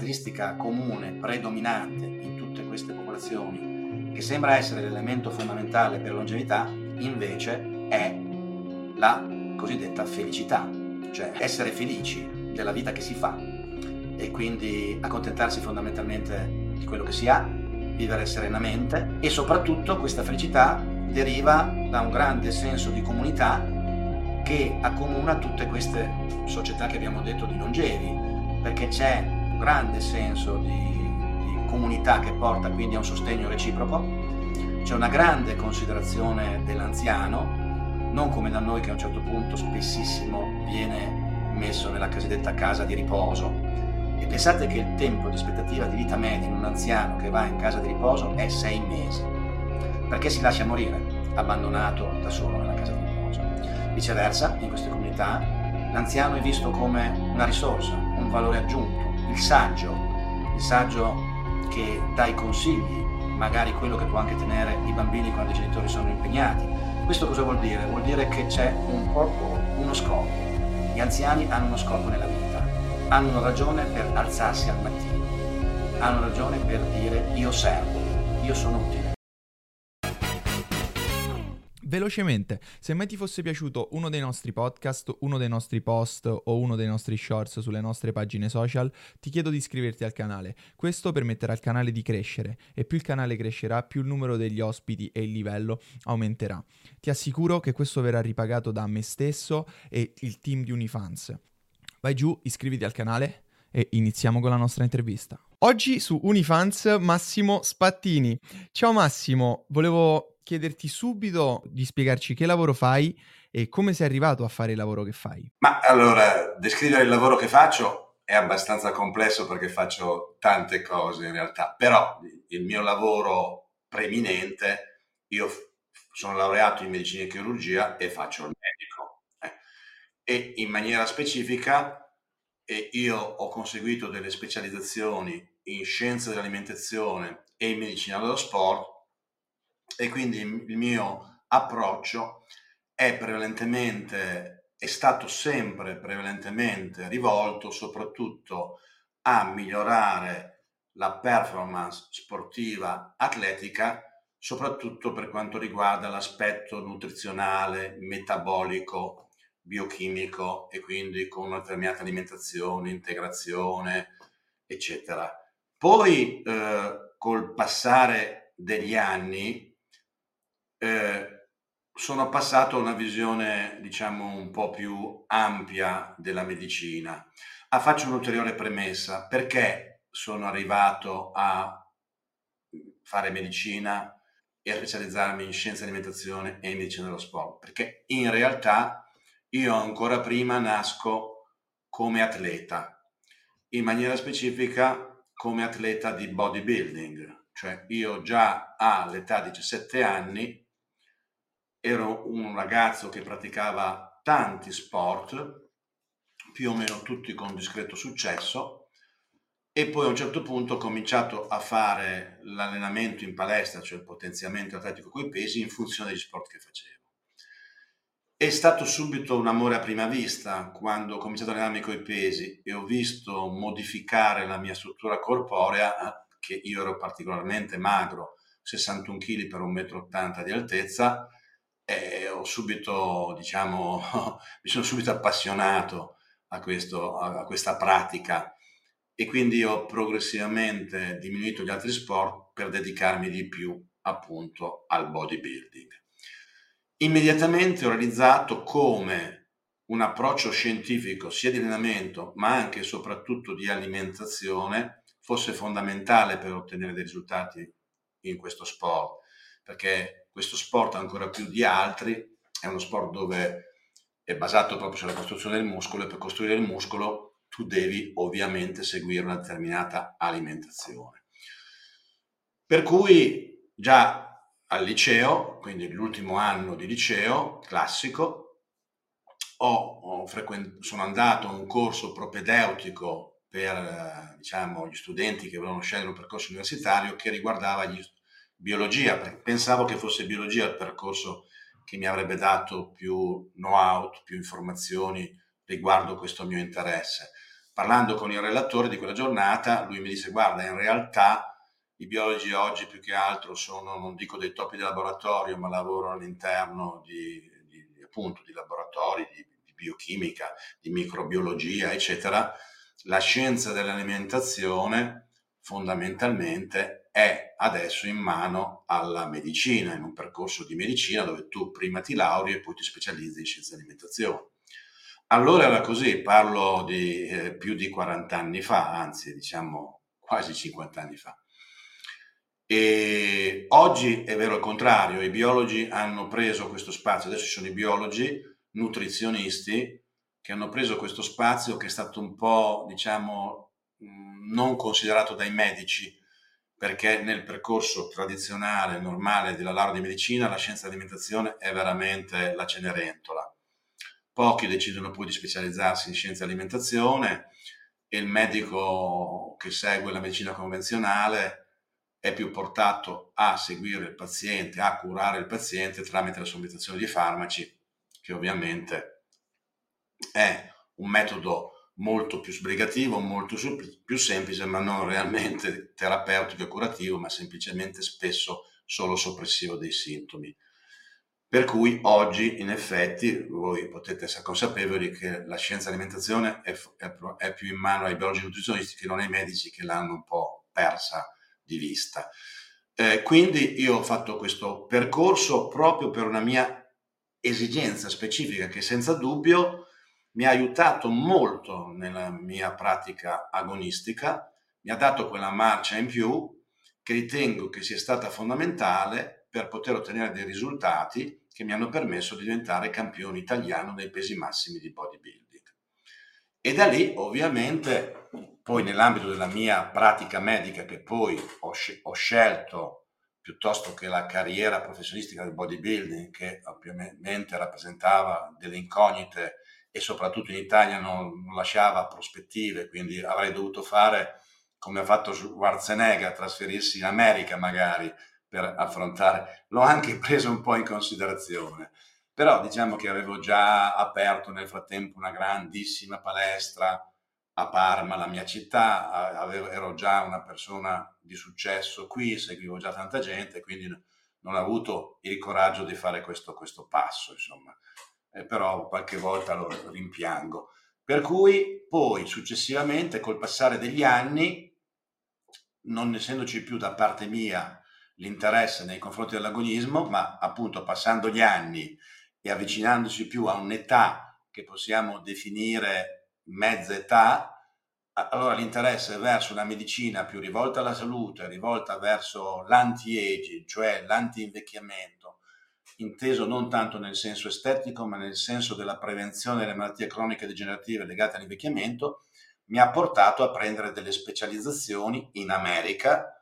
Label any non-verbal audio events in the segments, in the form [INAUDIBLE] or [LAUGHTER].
caratteristica comune, predominante in tutte queste popolazioni, che sembra essere l'elemento fondamentale per longevità, invece è la cosiddetta felicità, cioè essere felici della vita che si fa e quindi accontentarsi fondamentalmente di quello che si ha, vivere serenamente e soprattutto questa felicità deriva da un grande senso di comunità che accomuna tutte queste società che abbiamo detto di longevi, perché c'è grande senso di, di comunità che porta quindi a un sostegno reciproco, c'è una grande considerazione dell'anziano, non come da noi che a un certo punto spessissimo viene messo nella cosiddetta casa di riposo. E pensate che il tempo di aspettativa di vita media in un anziano che va in casa di riposo è sei mesi, perché si lascia morire abbandonato da solo nella casa di riposo. Viceversa, in queste comunità, l'anziano è visto come una risorsa, un valore aggiunto, il saggio, il saggio che dà i consigli, magari quello che può anche tenere i bambini quando i genitori sono impegnati. Questo cosa vuol dire? Vuol dire che c'è un po' uno scopo. Gli anziani hanno uno scopo nella vita, hanno una ragione per alzarsi al mattino, hanno ragione per dire io servo, io sono utile. Velocemente, se mai ti fosse piaciuto uno dei nostri podcast, uno dei nostri post o uno dei nostri shorts sulle nostre pagine social, ti chiedo di iscriverti al canale. Questo permetterà al canale di crescere e più il canale crescerà, più il numero degli ospiti e il livello aumenterà. Ti assicuro che questo verrà ripagato da me stesso e il team di Unifans. Vai giù, iscriviti al canale e iniziamo con la nostra intervista. Oggi su Unifans Massimo Spattini. Ciao Massimo, volevo chiederti subito di spiegarci che lavoro fai e come sei arrivato a fare il lavoro che fai. Ma allora, descrivere il lavoro che faccio è abbastanza complesso perché faccio tante cose in realtà, però il mio lavoro preeminente, io sono laureato in medicina e chirurgia e faccio il medico. Eh. E in maniera specifica io ho conseguito delle specializzazioni in scienze dell'alimentazione e in medicina dello sport e quindi il mio approccio è prevalentemente, è stato sempre prevalentemente rivolto soprattutto a migliorare la performance sportiva atletica, soprattutto per quanto riguarda l'aspetto nutrizionale, metabolico, biochimico e quindi con una determinata alimentazione, integrazione, eccetera. Poi eh, col passare degli anni eh, sono passato a una visione, diciamo, un po' più ampia della medicina. Ah, faccio un'ulteriore premessa. Perché sono arrivato a fare medicina e a specializzarmi in scienza dell'alimentazione e in medicina dello sport? Perché in realtà io ancora prima nasco come atleta, in maniera specifica come atleta di bodybuilding, cioè io già all'età di 17 anni ero un ragazzo che praticava tanti sport, più o meno tutti con discreto successo, e poi a un certo punto ho cominciato a fare l'allenamento in palestra, cioè il potenziamento atletico coi pesi, in funzione degli sport che facevo. È stato subito un amore a prima vista quando ho cominciato a allenarmi coi pesi e ho visto modificare la mia struttura corporea, che io ero particolarmente magro, 61 kg per 1,80 m di altezza, e ho subito, diciamo, [LAUGHS] mi sono subito appassionato a, questo, a questa pratica e quindi ho progressivamente diminuito gli altri sport per dedicarmi di più appunto al bodybuilding. Immediatamente ho realizzato come un approccio scientifico sia di allenamento ma anche e soprattutto di alimentazione fosse fondamentale per ottenere dei risultati in questo sport, perché questo sport ancora più di altri è uno sport dove è basato proprio sulla costruzione del muscolo e per costruire il muscolo tu devi ovviamente seguire una determinata alimentazione. Per cui già al liceo, quindi l'ultimo anno di liceo classico, ho, ho frequent- sono andato a un corso propedeutico per diciamo, gli studenti che volevano scegliere un percorso universitario che riguardava gli, biologia, perché pensavo che fosse biologia il percorso che mi avrebbe dato più know-how, più informazioni riguardo questo mio interesse. parlando con il relatore di quella giornata, lui mi disse guarda, in realtà i biologi oggi più che altro sono, non dico dei topi di laboratorio, ma lavorano all'interno di, di appunto, di laboratori di, di biochimica, di microbiologia, eccetera. La scienza dell'alimentazione fondamentalmente è adesso in mano alla medicina, in un percorso di medicina dove tu prima ti lauri e poi ti specializzi in scienza dell'alimentazione. Allora era così, parlo di eh, più di 40 anni fa, anzi diciamo quasi 50 anni fa. E oggi è vero il contrario, i biologi hanno preso questo spazio, adesso ci sono i biologi nutrizionisti che hanno preso questo spazio che è stato un po', diciamo, non considerato dai medici, perché nel percorso tradizionale, normale della laurea di medicina, la scienza dell'alimentazione è veramente la cenerentola. Pochi decidono poi di specializzarsi in scienza dell'alimentazione e il medico che segue la medicina convenzionale è più portato a seguire il paziente, a curare il paziente tramite la somministrazione di farmaci, che ovviamente è un metodo molto più sbrigativo, molto più semplice, ma non realmente [LAUGHS] terapeutico e curativo, ma semplicemente spesso solo soppressivo dei sintomi. Per cui oggi, in effetti, voi potete essere consapevoli che la scienza dell'alimentazione è, è, è più in mano ai biologi nutrizionisti che non ai medici che l'hanno un po' persa di vista. Eh, quindi io ho fatto questo percorso proprio per una mia esigenza specifica che senza dubbio mi ha aiutato molto nella mia pratica agonistica, mi ha dato quella marcia in più che ritengo che sia stata fondamentale per poter ottenere dei risultati che mi hanno permesso di diventare campione italiano nei pesi massimi di bodybuilding. E da lì ovviamente poi nell'ambito della mia pratica medica che poi ho, ho scelto piuttosto che la carriera professionistica del bodybuilding che ovviamente rappresentava delle incognite e soprattutto in Italia non, non lasciava prospettive, quindi avrei dovuto fare come ha fatto Schwarzenegger, trasferirsi in America magari per affrontare, l'ho anche preso un po' in considerazione, però diciamo che avevo già aperto nel frattempo una grandissima palestra a Parma, la mia città, avevo, ero già una persona di successo qui, seguivo già tanta gente, quindi non ho avuto il coraggio di fare questo, questo passo, insomma eh, però qualche volta lo rimpiango. Per cui poi successivamente col passare degli anni, non essendoci più da parte mia l'interesse nei confronti dell'agonismo, ma appunto passando gli anni e avvicinandosi più a un'età che possiamo definire mezza età, allora l'interesse verso una medicina più rivolta alla salute, rivolta verso l'anti-aging, cioè l'anti-invecchiamento, inteso non tanto nel senso estetico, ma nel senso della prevenzione delle malattie croniche degenerative legate all'invecchiamento, mi ha portato a prendere delle specializzazioni in America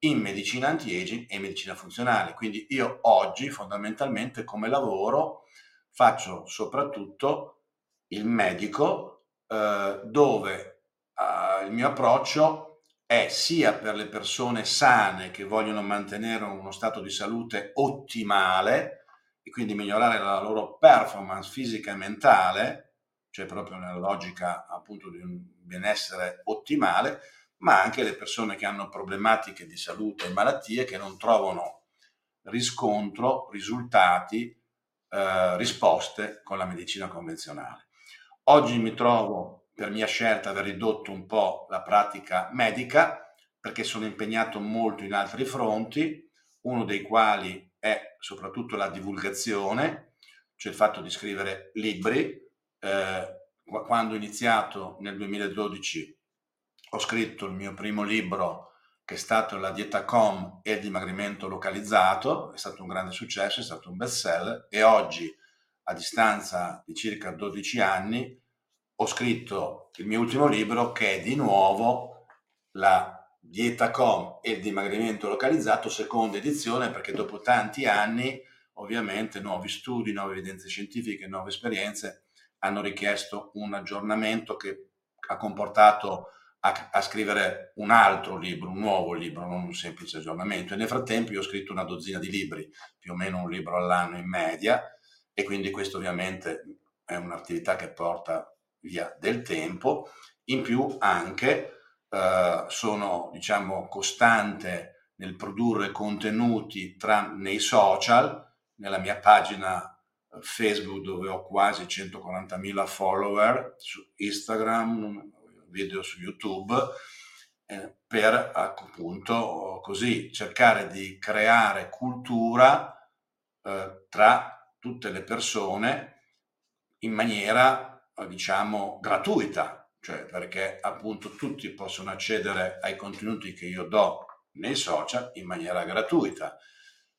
in medicina anti-aging e medicina funzionale. Quindi io oggi fondamentalmente come lavoro faccio soprattutto il medico eh, dove eh, il mio approccio è sia per le persone sane che vogliono mantenere uno stato di salute ottimale, e quindi migliorare la loro performance fisica e mentale, cioè proprio nella logica appunto di un benessere ottimale, ma anche le persone che hanno problematiche di salute e malattie che non trovano riscontro, risultati, eh, risposte con la medicina convenzionale. Oggi mi trovo, per mia scelta, aver ridotto un po' la pratica medica perché sono impegnato molto in altri fronti, uno dei quali è soprattutto la divulgazione, cioè il fatto di scrivere libri. Eh, quando ho iniziato nel 2012 ho scritto il mio primo libro che è stato La dieta com e il dimagrimento localizzato, è stato un grande successo, è stato un best seller e oggi a distanza di circa 12 anni ho scritto il mio ultimo libro che è di nuovo la Dietacom e il dimagrimento localizzato, seconda edizione, perché dopo tanti anni, ovviamente, nuovi studi, nuove evidenze scientifiche, nuove esperienze hanno richiesto un aggiornamento che ha comportato a, a, scrivere un altro libro, un nuovo libro, non un semplice aggiornamento. E nel frattempo io ho scritto una dozzina di libri, più o meno un libro all'anno in media, e quindi questo ovviamente è un'attività che porta via del tempo In più anche eh, sono diciamo costante nel produrre contenuti tra, nei social, nella mia pagina Facebook dove ho quasi 140.000 follower, su Instagram, video su YouTube, eh, per appunto così cercare di creare cultura eh, tra tutte le persone in maniera eh, diciamo gratuita, cioè perché appunto tutti possono accedere ai contenuti che io do nei social in maniera gratuita.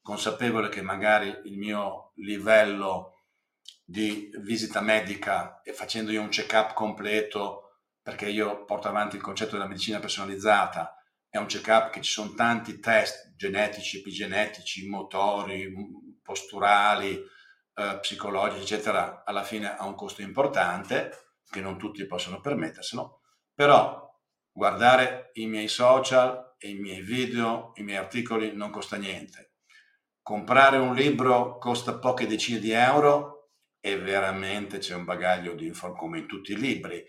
Consapevole che magari il mio livello di visita medica e facendo io un check-up completo, perché io porto avanti il concetto della medicina personalizzata, è un check-up che ci sono tanti test genetici, epigenetici, motori, posturali, eh, psicologici, eccetera, alla fine ha un costo importante, che non tutti possono permetterselo, però guardare i miei social i miei video, i miei articoli non costa niente comprare un libro costa poche decine di euro e veramente c'è un bagaglio di informazioni come in tutti i libri.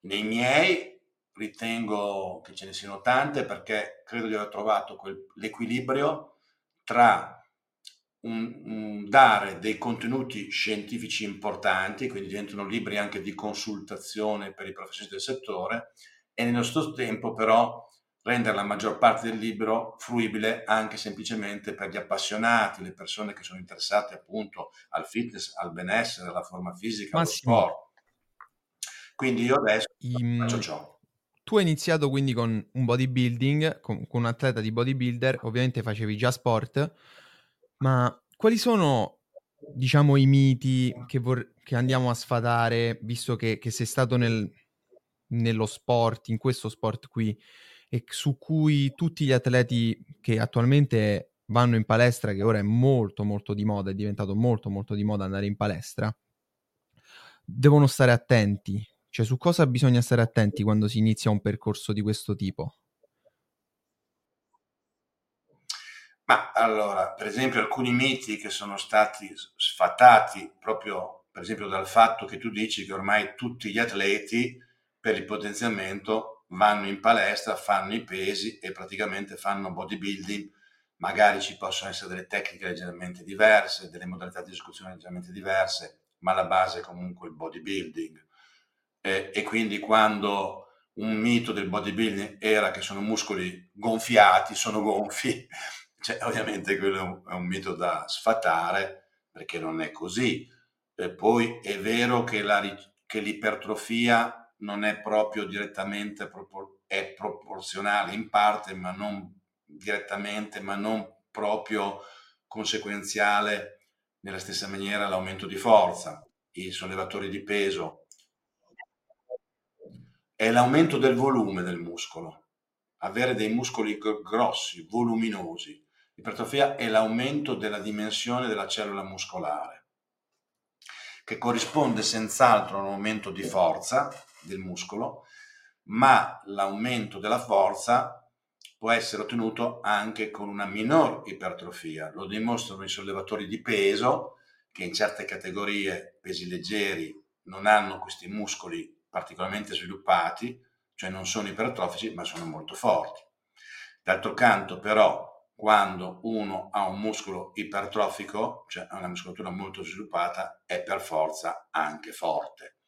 Nei miei ritengo che ce ne siano tante perché credo di aver trovato quel, l'equilibrio tra un, un dare dei contenuti scientifici importanti, quindi diventano libri anche di consultazione per i professionisti del settore, e nello stesso tempo però rendere la maggior parte del libro fruibile anche semplicemente per gli appassionati, le persone che sono interessate appunto al fitness, al benessere, alla forma fisica, Massimo. allo sport. Quindi io adesso I, faccio ciò. Tu hai iniziato quindi con un bodybuilding, con, con un atleta di bodybuilder, ovviamente facevi già sport, ma quali sono, diciamo, i miti che, vor- che andiamo a sfatare, visto che, che sei stato nel, nello sport, in questo sport qui, e su cui tutti gli atleti che attualmente vanno in palestra, che ora è molto molto di moda, è diventato molto molto di moda andare in palestra, devono stare attenti. Cioè su cosa bisogna stare attenti quando si inizia un percorso di questo tipo? Ma allora, per esempio, alcuni miti che sono stati sfatati proprio, per esempio, dal fatto che tu dici che ormai tutti gli atleti per il potenziamento vanno in palestra, fanno i pesi e praticamente fanno bodybuilding. Magari ci possono essere delle tecniche leggermente diverse, delle modalità di esecuzione leggermente diverse, ma la base è comunque il bodybuilding. E, e quindi quando un mito del bodybuilding era che sono muscoli gonfiati, sono gonfi, cioè, [LAUGHS] ovviamente quello è un, mito da sfatare perché non è così. E poi è vero che, la, che l'ipertrofia non è proprio direttamente è proporzionale in parte, ma non direttamente, ma non proprio conseguenziale nella stessa maniera all'aumento di forza. I sollevatori di peso è l'aumento del volume del muscolo, avere dei muscoli grossi, voluminosi. L'ipertrofia è l'aumento della dimensione della cellula muscolare, che corrisponde senz'altro a un aumento di forza, del muscolo, ma l'aumento della forza può essere ottenuto anche con una minor ipertrofia. Lo dimostrano i sollevatori di peso che in certe categorie, pesi leggeri, non hanno questi muscoli particolarmente sviluppati, cioè non sono ipertrofici, ma sono molto forti. D'altro canto, però, quando uno ha un muscolo ipertrofico, cioè ha una muscolatura molto sviluppata, è per forza anche forte.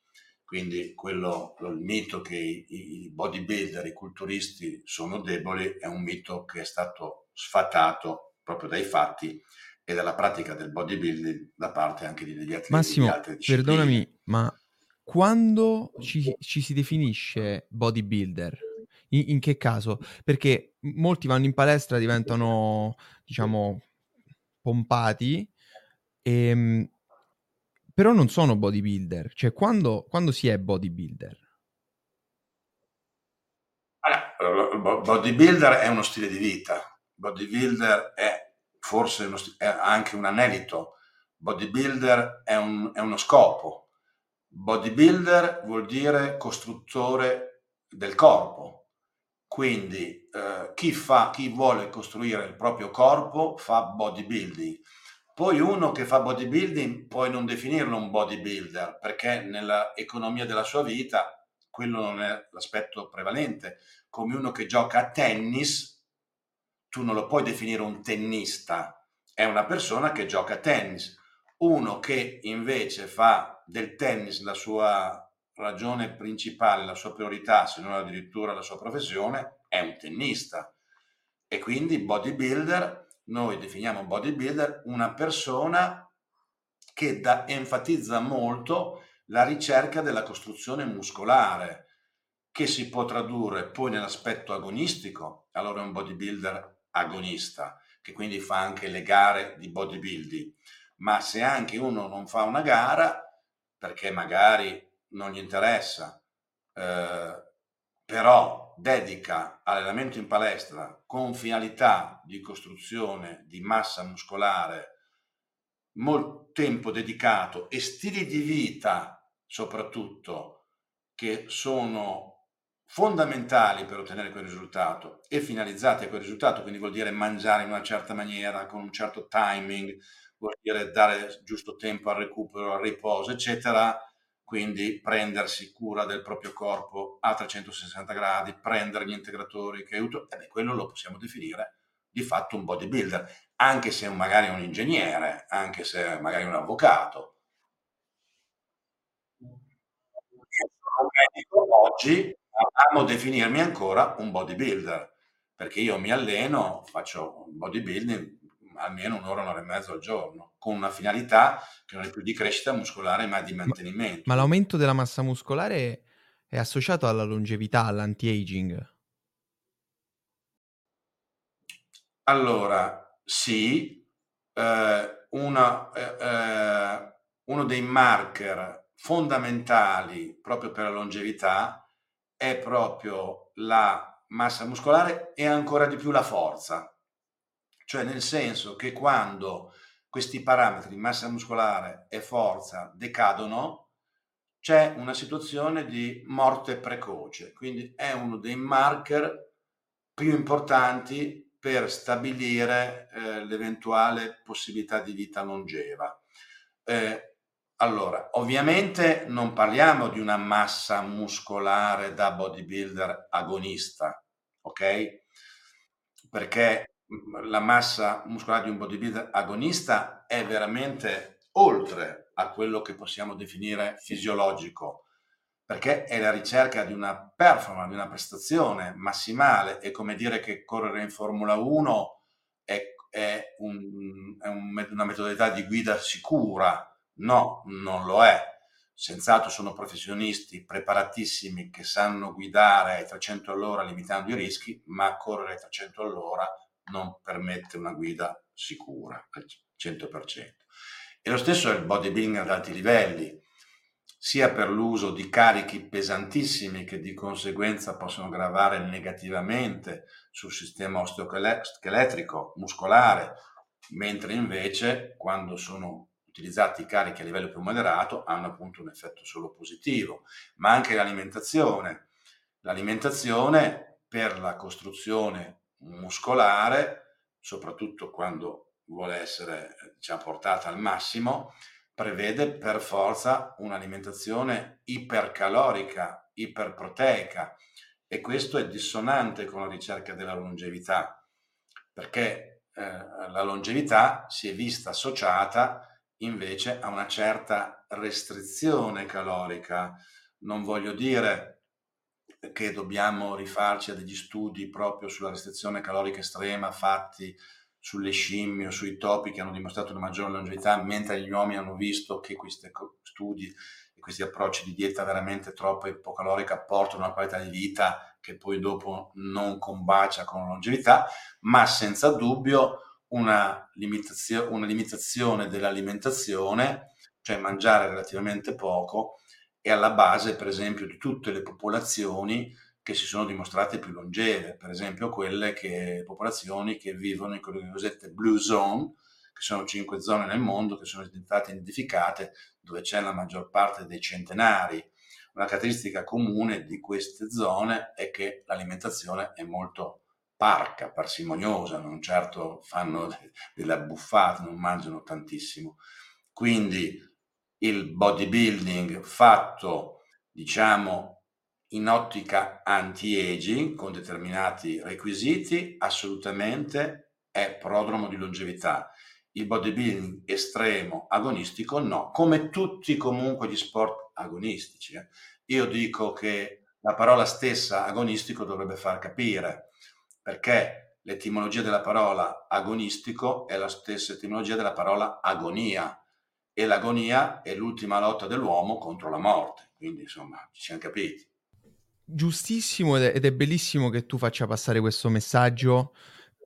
Quindi quello, il mito che i, i bodybuilder, i culturisti sono deboli è un mito che è stato sfatato proprio dai fatti e dalla pratica del bodybuilding da parte anche degli atleti Massimo, di altre perdonami, ma quando ci, ci si definisce bodybuilder? In, in, che caso? Perché molti vanno in palestra, diventano, diciamo, pompati e, ehm, però non sono bodybuilder. Cioè, quando, quando si è bodybuilder? Allora, bodybuilder è uno stile di vita. Bodybuilder è forse uno, è anche un anelito. Bodybuilder è, un, è uno scopo. Bodybuilder vuol dire costruttore del corpo. Quindi eh, chi, fa, chi vuole costruire il proprio corpo fa bodybuilding poi uno che fa bodybuilding puoi non definirlo un bodybuilder perché nell'economia della sua vita quello non è l'aspetto prevalente, come uno che gioca a tennis, tu non lo puoi definire un tennista, è una persona che gioca a tennis. Uno che invece fa del tennis la sua ragione principale, la sua priorità, se non addirittura la sua professione, è un tennista. E quindi bodybuilder, noi definiamo bodybuilder una persona che da, enfatizza molto la ricerca della costruzione muscolare, che si può tradurre poi nell'aspetto agonistico, allora è un bodybuilder agonista, che quindi fa anche le gare di bodybuilding, ma se anche uno non fa una gara, perché magari non gli interessa, eh, però dedica all'allenamento in palestra con finalità di costruzione di massa muscolare molto tempo dedicato e stili di vita soprattutto che sono fondamentali per ottenere quel risultato e finalizzati a quel risultato, quindi vuol dire mangiare in una certa maniera, con un certo timing, vuol dire dare giusto tempo al recupero, al riposo, eccetera, quindi prendersi cura del proprio corpo a 360 gradi, prendere gli integratori che aiutano, eh quello lo possiamo definire di fatto un bodybuilder, anche se magari un ingegnere, anche se magari un avvocato. Oggi, amo definirmi ancora un bodybuilder, perché io mi alleno, faccio bodybuilding almeno un'ora, un'ora e mezzo al giorno, con una finalità che non è più di crescita muscolare ma di mantenimento. Ma, ma l'aumento della massa muscolare è associato alla longevità, all'anti-aging? Allora, sì, eh, una, eh, eh, uno dei marker fondamentali proprio per la longevità è proprio la massa muscolare e ancora di più la forza cioè nel senso che quando questi parametri, massa muscolare e forza, decadono, c'è una situazione di morte precoce, quindi è uno dei marker più importanti per stabilire eh, l'eventuale possibilità di vita longeva. Eh, allora, ovviamente non parliamo di una massa muscolare da bodybuilder agonista, ok? Perché la massa muscolare di un bodybuilder agonista è veramente oltre a quello che possiamo definire fisiologico, perché è la ricerca di una performance, di una prestazione massimale, è come dire che correre in Formula 1 è, è, un, è un, una metodalità di guida sicura. No, non lo è. Senz'altro sono professionisti preparatissimi che sanno guidare ai 300 all'ora limitando i rischi, ma correre ai 300 all'ora non permette una guida sicura al 100%. E lo stesso è il bodybuilding ad alti livelli, sia per l'uso di carichi pesantissimi che di conseguenza possono gravare negativamente sul sistema osteoscheletrico, muscolare, mentre invece quando sono utilizzati i carichi a livello più moderato hanno appunto un effetto solo positivo, ma anche l'alimentazione. L'alimentazione per la costruzione muscolare, soprattutto quando vuole essere diciamo, portata al massimo, prevede per forza un'alimentazione ipercalorica, iperproteica e questo è dissonante con la ricerca della longevità, perché eh, la longevità si è vista associata invece a una certa restrizione calorica. Non voglio dire che dobbiamo rifarci a degli studi proprio sulla restrizione calorica estrema fatti sulle scimmie o sui topi che hanno dimostrato una maggiore longevità, mentre gli uomini hanno visto che questi studi e questi approcci di dieta veramente troppo ipocalorica portano a una qualità di vita che poi dopo non combacia con la longevità, ma senza dubbio una, limitazio- una limitazione dell'alimentazione, cioè mangiare relativamente poco, è alla base, per esempio, di tutte le popolazioni che si sono dimostrate più longeve, per esempio quelle che, popolazioni che vivono in quelle cosiddette blue zone, che sono cinque zone nel mondo che sono state identificate dove c'è la maggior parte dei centenari. Una caratteristica comune di queste zone è che l'alimentazione è molto parca, parsimoniosa, non certo fanno [LAUGHS] delle abbuffate, non mangiano tantissimo. Quindi il bodybuilding fatto, diciamo, in ottica anti-aging, con determinati requisiti, assolutamente è prodromo di longevità. Il bodybuilding estremo agonistico no, come tutti comunque gli sport agonistici. Eh. Io dico che la parola stessa agonistico dovrebbe far capire perché l'etimologia della parola agonistico è la stessa etimologia della parola agonia e l'agonia è l'ultima lotta dell'uomo contro la morte, quindi insomma ci siamo capiti. Giustissimo ed è bellissimo che tu faccia passare questo messaggio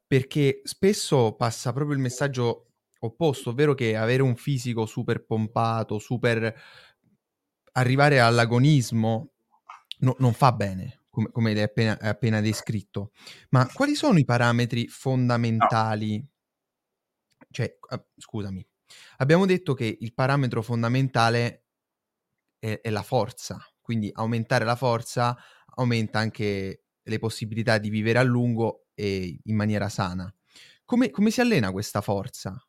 perché spesso passa proprio il messaggio opposto, ovvero che avere un fisico super pompato, super arrivare all'agonismo no, non fa bene, come, come l'hai appena, appena, descritto. Ma quali sono i parametri fondamentali? Cioè, uh, scusami, abbiamo detto che il parametro fondamentale è, è la forza, quindi aumentare la forza aumenta anche le possibilità di vivere a lungo e in maniera sana. Come, come si allena questa forza?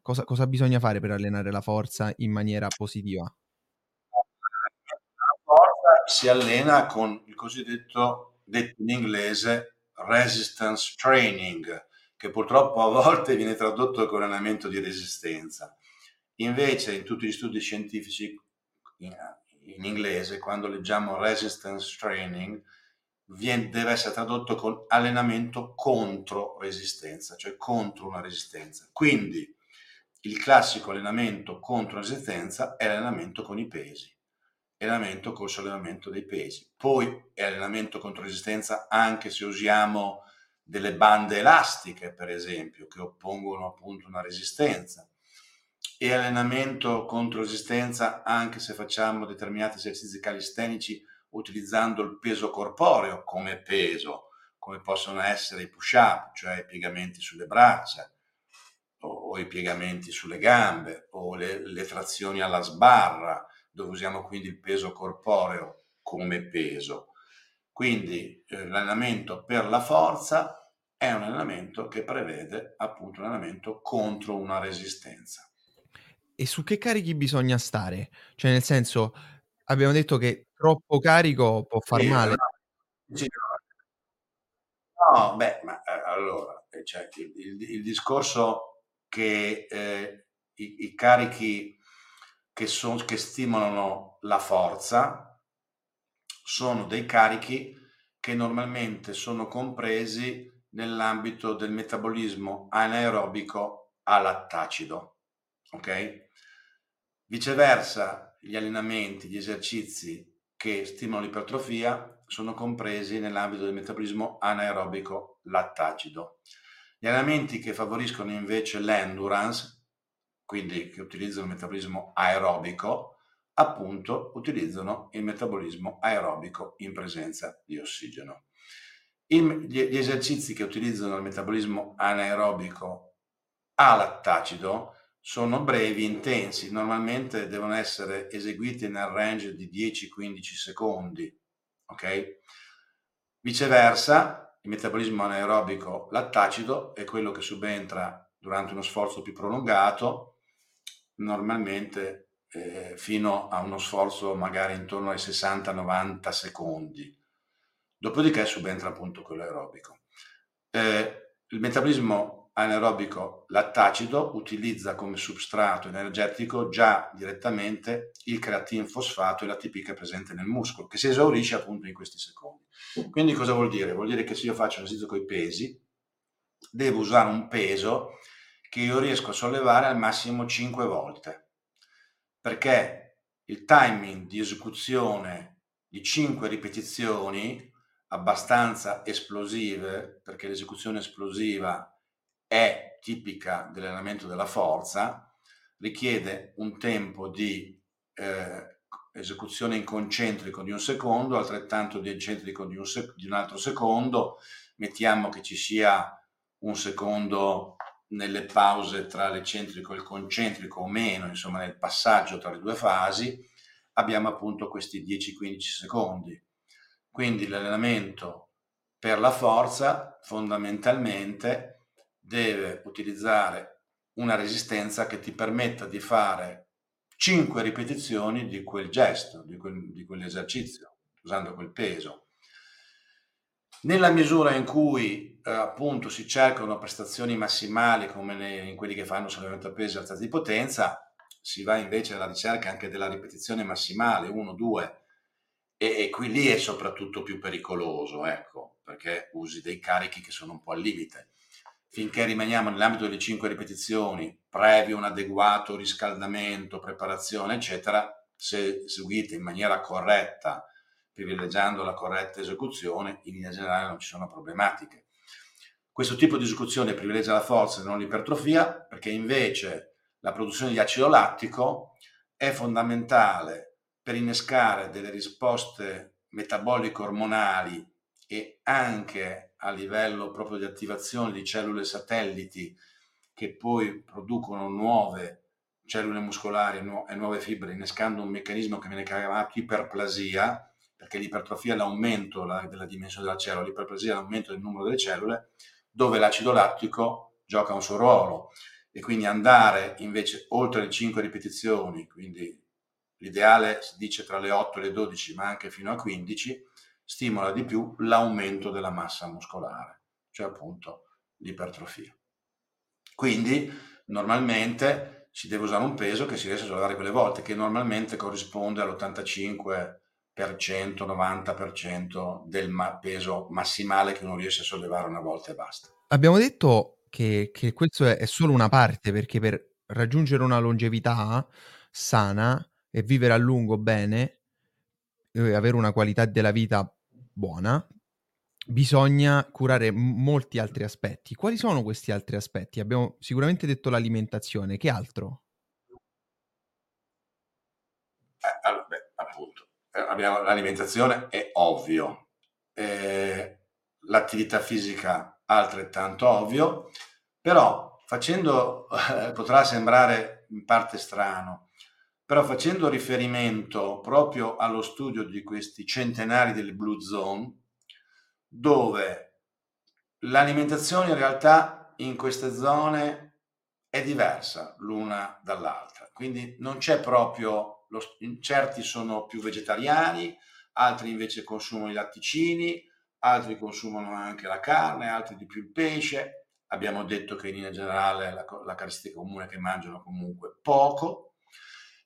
Cosa, cosa, bisogna fare per allenare la forza in maniera positiva? La forza si allena con il cosiddetto, detto in inglese, resistance training, che purtroppo a volte viene tradotto con allenamento di resistenza. Invece in tutti gli studi scientifici in inglese, quando leggiamo resistance training, viene, deve essere tradotto con allenamento contro resistenza, cioè contro una resistenza. Quindi il classico allenamento contro resistenza è l'allenamento con i pesi, allenamento col sollevamento dei pesi. Poi è allenamento contro resistenza anche se usiamo delle bande elastiche, per esempio, che oppongono appunto una resistenza e allenamento contro resistenza anche se facciamo determinati esercizi calistenici utilizzando il peso corporeo come peso, come possono essere i push-up, cioè i piegamenti sulle braccia o, o i piegamenti sulle gambe o le, le trazioni alla sbarra, dove usiamo quindi il peso corporeo come peso. Quindi eh, l'allenamento per la forza è un allenamento che prevede appunto un allenamento contro una resistenza. E su che carichi bisogna stare? Cioè, nel senso, abbiamo detto che troppo carico può far Sì, male. no, sì, no, beh, ma eh, allora, eh, cioè, il, il- il discorso che eh, i, i carichi che, son- che stimolano la forza sono dei carichi che normalmente sono compresi nell'ambito del metabolismo anaerobico a lattacido, ok? Viceversa, gli allenamenti, gli esercizi che stimolano l'ipertrofia sono compresi nell'ambito del metabolismo anaerobico lattacido. Gli allenamenti che favoriscono invece l'endurance, quindi che utilizzano il metabolismo aerobico, appunto utilizzano il metabolismo aerobico in presenza di ossigeno. Gli esercizi che utilizzano il metabolismo anaerobico a lattacido sono brevi, intensi, normalmente devono essere eseguiti nel range di 10-15 secondi, ok? Viceversa, il metabolismo anaerobico lattacido è quello che subentra durante uno sforzo più prolungato, normalmente eh, fino a uno sforzo magari intorno ai 60-90 secondi. Dopodiché subentra appunto quello aerobico. Eh, il metabolismo anaerobico lattacido utilizza come substrato energetico già direttamente il creatinfosfato e l'ATP che è presente nel muscolo, che si esaurisce appunto in questi secondi. Quindi cosa vuol dire? Vuol dire che se io faccio un esercizio con i pesi, devo usare un peso che io riesco a sollevare al massimo 5 volte, perché il timing di esecuzione di 5 ripetizioni abbastanza esplosive, perché l'esecuzione esplosiva è tipica dell'allenamento della forza, richiede un tempo di eh, esecuzione in concentrico di un secondo, altrettanto di eccentrico di un, sec- di un altro secondo, mettiamo che ci sia un secondo nelle pause tra l'eccentrico e il concentrico o meno, insomma nel passaggio tra le due fasi, abbiamo appunto questi 10-15 secondi. Quindi l'allenamento per la forza fondamentalmente deve utilizzare una resistenza che ti permetta di fare 5 ripetizioni di quel gesto, di, quel, di quell'esercizio. usando quel peso. Nella misura in cui eh, appunto si cercano prestazioni massimali come nei, in quelli che fanno sollevamento a peso e alzata di potenza, si va invece alla ricerca anche della ripetizione massimale, 1, 2, e, e, qui lì è soprattutto più pericoloso, ecco, perché usi dei carichi che sono un po' al limite. Finché rimaniamo nell'ambito delle 5 ripetizioni, previo un adeguato riscaldamento, preparazione, eccetera, se eseguite in maniera corretta, privilegiando la corretta esecuzione, in linea generale non ci sono problematiche. Questo tipo di esecuzione privilegia la forza e non l'ipertrofia, perché invece la produzione di acido lattico è fondamentale per innescare delle risposte metaboliche-ormonali e anche a livello proprio di attivazione di cellule satelliti che poi producono nuove cellule muscolari e nuove fibre, innescando un meccanismo che viene chiamato iperplasia, l'ipertrofia è l'aumento della dimensione della cellula, l'iperplasia l'aumento del numero delle cellule, dove l'acido lattico gioca un suo ruolo e quindi andare invece oltre le 5 ripetizioni, quindi l'ideale si dice tra le 8 e le 12, ma anche fino a 15, stimola di più l'aumento della massa muscolare, cioè appunto l'ipertrofia. Quindi normalmente si deve usare un peso che si riesce a sollevare quelle volte, che normalmente corrisponde all'85%, 90% del ma- peso massimale che uno riesce a sollevare una volta e basta. Abbiamo detto che, che questo è, è solo una parte, perché per raggiungere una longevità sana e vivere a lungo bene e avere una qualità della vita buona, bisogna curare molti altri aspetti. Quali sono questi altri aspetti? Abbiamo sicuramente detto l'alimentazione, che altro? Eh, allora, beh, eh, abbiamo, l'alimentazione è ovvio, eh, l'attività fisica altrettanto ovvio, però facendo, eh, potrà sembrare in parte strano, però facendo riferimento proprio allo studio di questi centenari delle Blue Zone, dove l'alimentazione in realtà in queste zone è diversa l'una dall'altra, quindi non c'è proprio, lo, certi sono più vegetariani, altri invece consumano i latticini, altri consumano anche la carne, altri di più il pesce. Abbiamo detto che in linea generale la, la caratteristica comune è che mangiano comunque poco.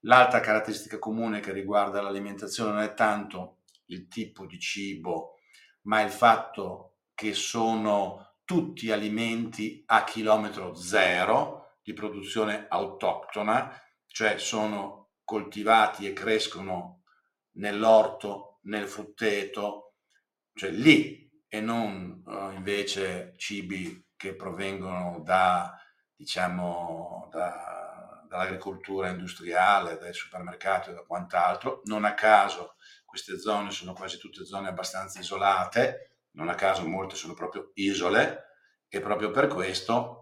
L'altra caratteristica comune che riguarda l'alimentazione non è tanto il tipo di cibo, ma il fatto che sono tutti alimenti a chilometro zero di produzione autoctona, cioè sono coltivati e crescono nell'orto, nel frutteto, cioè lì e non uh, invece cibi che provengono da, diciamo, da, dall'agricoltura industriale, dai supermercati o da quant'altro. Non a caso queste zone sono quasi tutte zone abbastanza isolate, non a caso molte sono proprio isole e proprio per questo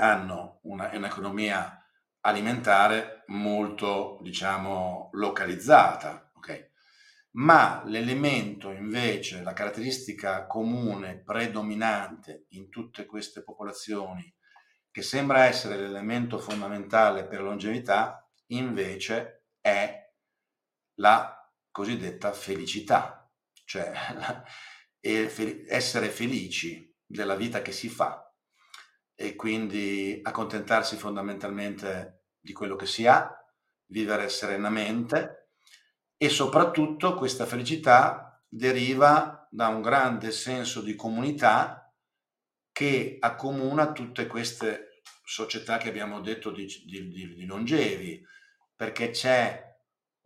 hanno una, un'economia alimentare molto, diciamo, localizzata. Okay? ma l'elemento invece, la caratteristica comune, predominante in tutte queste popolazioni, che sembra essere l'elemento fondamentale per la longevità, invece è la cosiddetta felicità, cioè [LAUGHS] essere felici della vita che si fa e quindi accontentarsi fondamentalmente di quello che si ha, vivere serenamente e soprattutto questa felicità deriva da un grande senso di comunità che accomuna tutte queste società che abbiamo detto di, di, di, longevi, perché c'è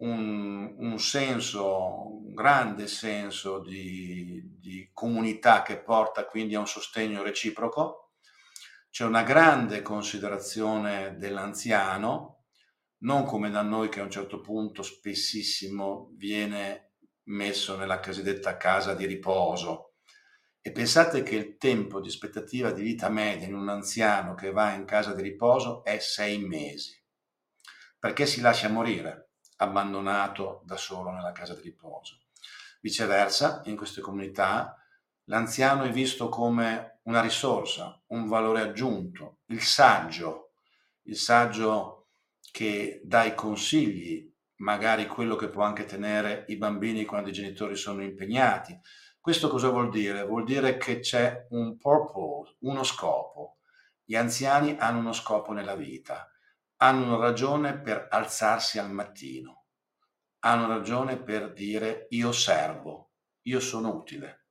un, un, senso, un grande senso di, di comunità che porta quindi a un sostegno reciproco, c'è una grande considerazione dell'anziano, non come da noi che a un certo punto spessissimo viene messo nella cosiddetta casa di riposo. E pensate che il tempo di aspettativa di vita media in un anziano che va in casa di riposo è sei mesi, perché si lascia morire abbandonato da solo nella casa di riposo. Viceversa, in queste comunità, l'anziano è visto come una risorsa, un valore aggiunto, il saggio, il saggio che dà i consigli, magari quello che può anche tenere i bambini quando i genitori sono impegnati. Questo cosa vuol dire? Vuol dire che c'è un purpose, uno scopo. Gli anziani hanno uno scopo nella vita, hanno una ragione per alzarsi al mattino, hanno ragione per dire io servo, io sono utile.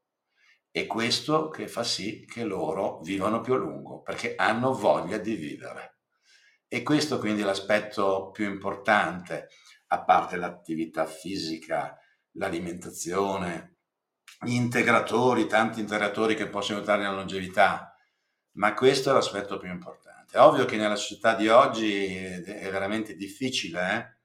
E questo che fa sì che loro vivano più a lungo, perché hanno voglia di vivere. E questo quindi è l'aspetto più importante, a parte l'attività fisica, l'alimentazione, gli integratori, tanti integratori che possono aiutare nella longevità, ma questo è l'aspetto più importante. È ovvio che nella società di oggi è veramente difficile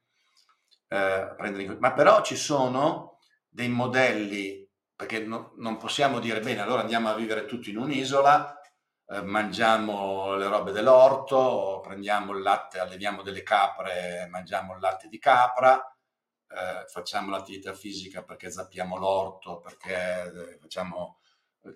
eh, eh, prendere ma però ci sono dei modelli perché no, non possiamo dire bene, allora andiamo a vivere tutti in un'isola, eh, mangiamo le robe dell'orto, prendiamo il latte, alleviamo delle capre, mangiamo il latte di capra, eh, facciamo l'attività fisica perché zappiamo l'orto, perché eh, facciamo,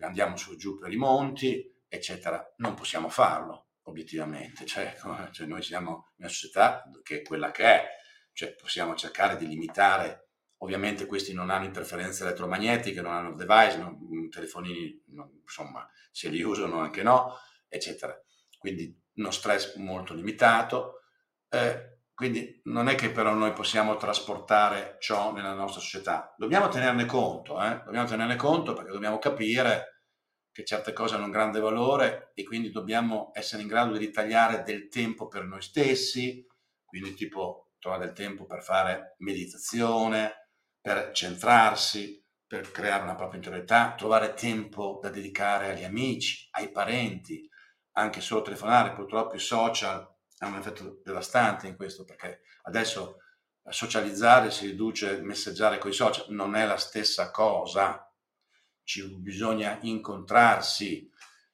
andiamo su giù per i monti, eccetera. Non possiamo farlo, obiettivamente. Cioè, [LAUGHS] cioè noi siamo una società che è quella che è, cioè possiamo cercare di limitare Ovviamente questi non hanno interferenze elettromagnetiche, non hanno device, non, telefonini, non, insomma, se li usano anche no, eccetera. Quindi uno stress molto limitato. Eh, quindi non è che però noi possiamo trasportare ciò nella nostra società. Dobbiamo tenerne conto, eh? dobbiamo tenerne conto perché dobbiamo capire che certe cose hanno un grande valore e quindi dobbiamo essere in grado di ritagliare del tempo per noi stessi, quindi tipo trovare del tempo per fare meditazione, per centrarsi, per creare una propria interiorità, trovare tempo da dedicare agli amici, ai parenti, anche solo telefonare. Purtroppo i social hanno un effetto devastante in questo perché adesso socializzare si riduce a messaggiare con i social, non è la stessa cosa. Ci bisogna incontrarsi,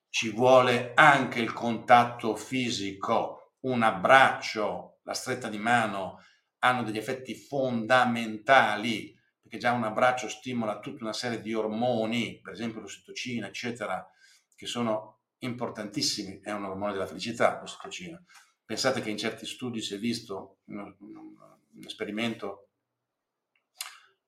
ci vuole anche il contatto fisico, un abbraccio, la stretta di mano hanno degli effetti fondamentali perché già un abbraccio stimola tutta una serie di ormoni, per esempio l'ossitocina, eccetera, che sono importantissimi, è un ormone della felicità l'ossitocina. Pensate che in certi studi si è visto un, un esperimento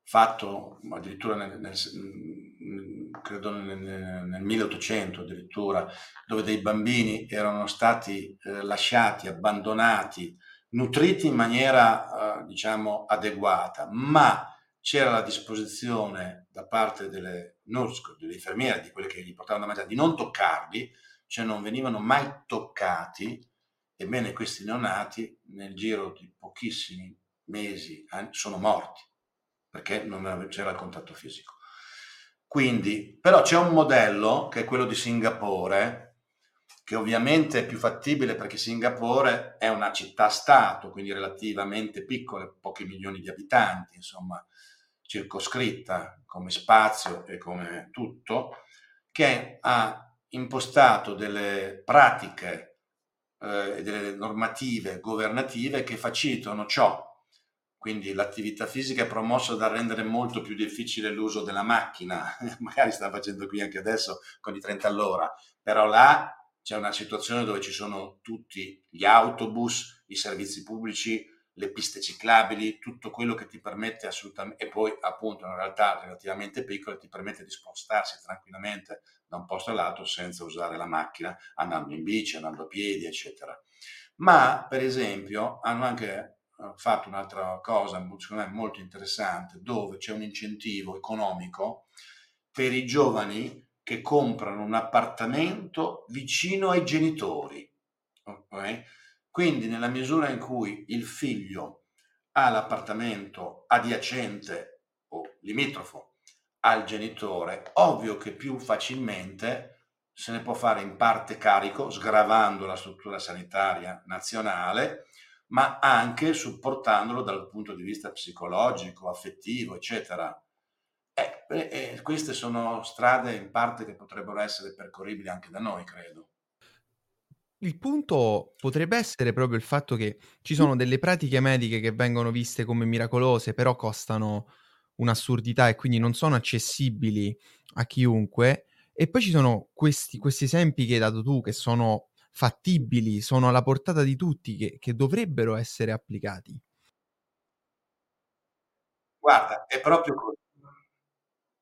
fatto addirittura nel, nel, credo nel, nel, 1800 addirittura, dove dei bambini erano stati eh, lasciati, abbandonati, nutriti in maniera eh, diciamo adeguata, ma c'era la disposizione da parte delle nurse, delle infermiere, di quelle che gli portavano da mangiare, di non toccarli, cioè non venivano mai toccati, ebbene questi neonati nel giro di pochissimi mesi sono morti, perché non c'era il contatto fisico. Quindi, però c'è un modello che è quello di Singapore, che ovviamente è più fattibile perché Singapore è una città-stato, quindi relativamente piccola, pochi milioni di abitanti, insomma, circoscritta come spazio e come tutto, che ha impostato delle pratiche e eh, delle normative governative che facilitano ciò. Quindi l'attività fisica è promossa da rendere molto più difficile l'uso della macchina, [LAUGHS] magari sta facendo qui anche adesso con i 30 all'ora, però là c'è una situazione dove ci sono tutti gli autobus, i servizi pubblici, le piste ciclabili, tutto quello che ti permette assolutamente, e poi appunto in realtà relativamente piccole, ti permette di spostarsi tranquillamente da un posto all'altro senza usare la macchina, andando in bici, andando a piedi, eccetera. Ma per esempio hanno anche eh, fatto un'altra cosa, secondo me molto interessante, dove c'è un incentivo economico per i giovani che comprano un appartamento vicino ai genitori. Okay? Quindi nella misura in cui il figlio ha l'appartamento adiacente o limitrofo al genitore, ovvio che più facilmente se ne può fare in parte carico, sgravando la struttura sanitaria nazionale, ma anche supportandolo dal punto di vista psicologico, affettivo, eccetera. Eh, eh, queste sono strade in parte che potrebbero essere percorribili anche da noi, credo. Il punto potrebbe essere proprio il fatto che ci sono delle pratiche mediche che vengono viste come miracolose, però costano un'assurdità e quindi non sono accessibili a chiunque. E poi ci sono questi, questi esempi che hai dato tu, che sono fattibili, sono alla portata di tutti, che, che dovrebbero essere applicati. Guarda, è proprio così,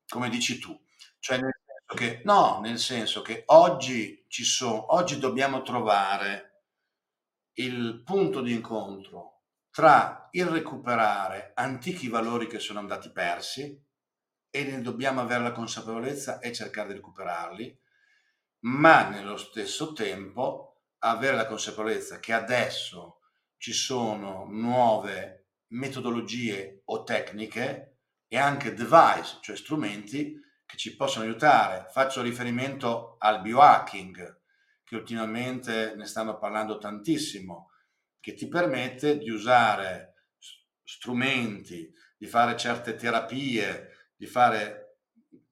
come dici tu. Cioè nel che, no, nel senso che oggi ci sono, oggi dobbiamo trovare il punto di incontro tra il recuperare antichi valori che sono andati persi e ne dobbiamo avere la consapevolezza e cercare di recuperarli, ma nello stesso tempo avere la consapevolezza che adesso ci sono nuove metodologie o tecniche e anche device, cioè strumenti che ci possono aiutare. Faccio riferimento al biohacking, che ultimamente ne stanno parlando tantissimo, che ti permette di usare strumenti, di fare certe terapie, di fare,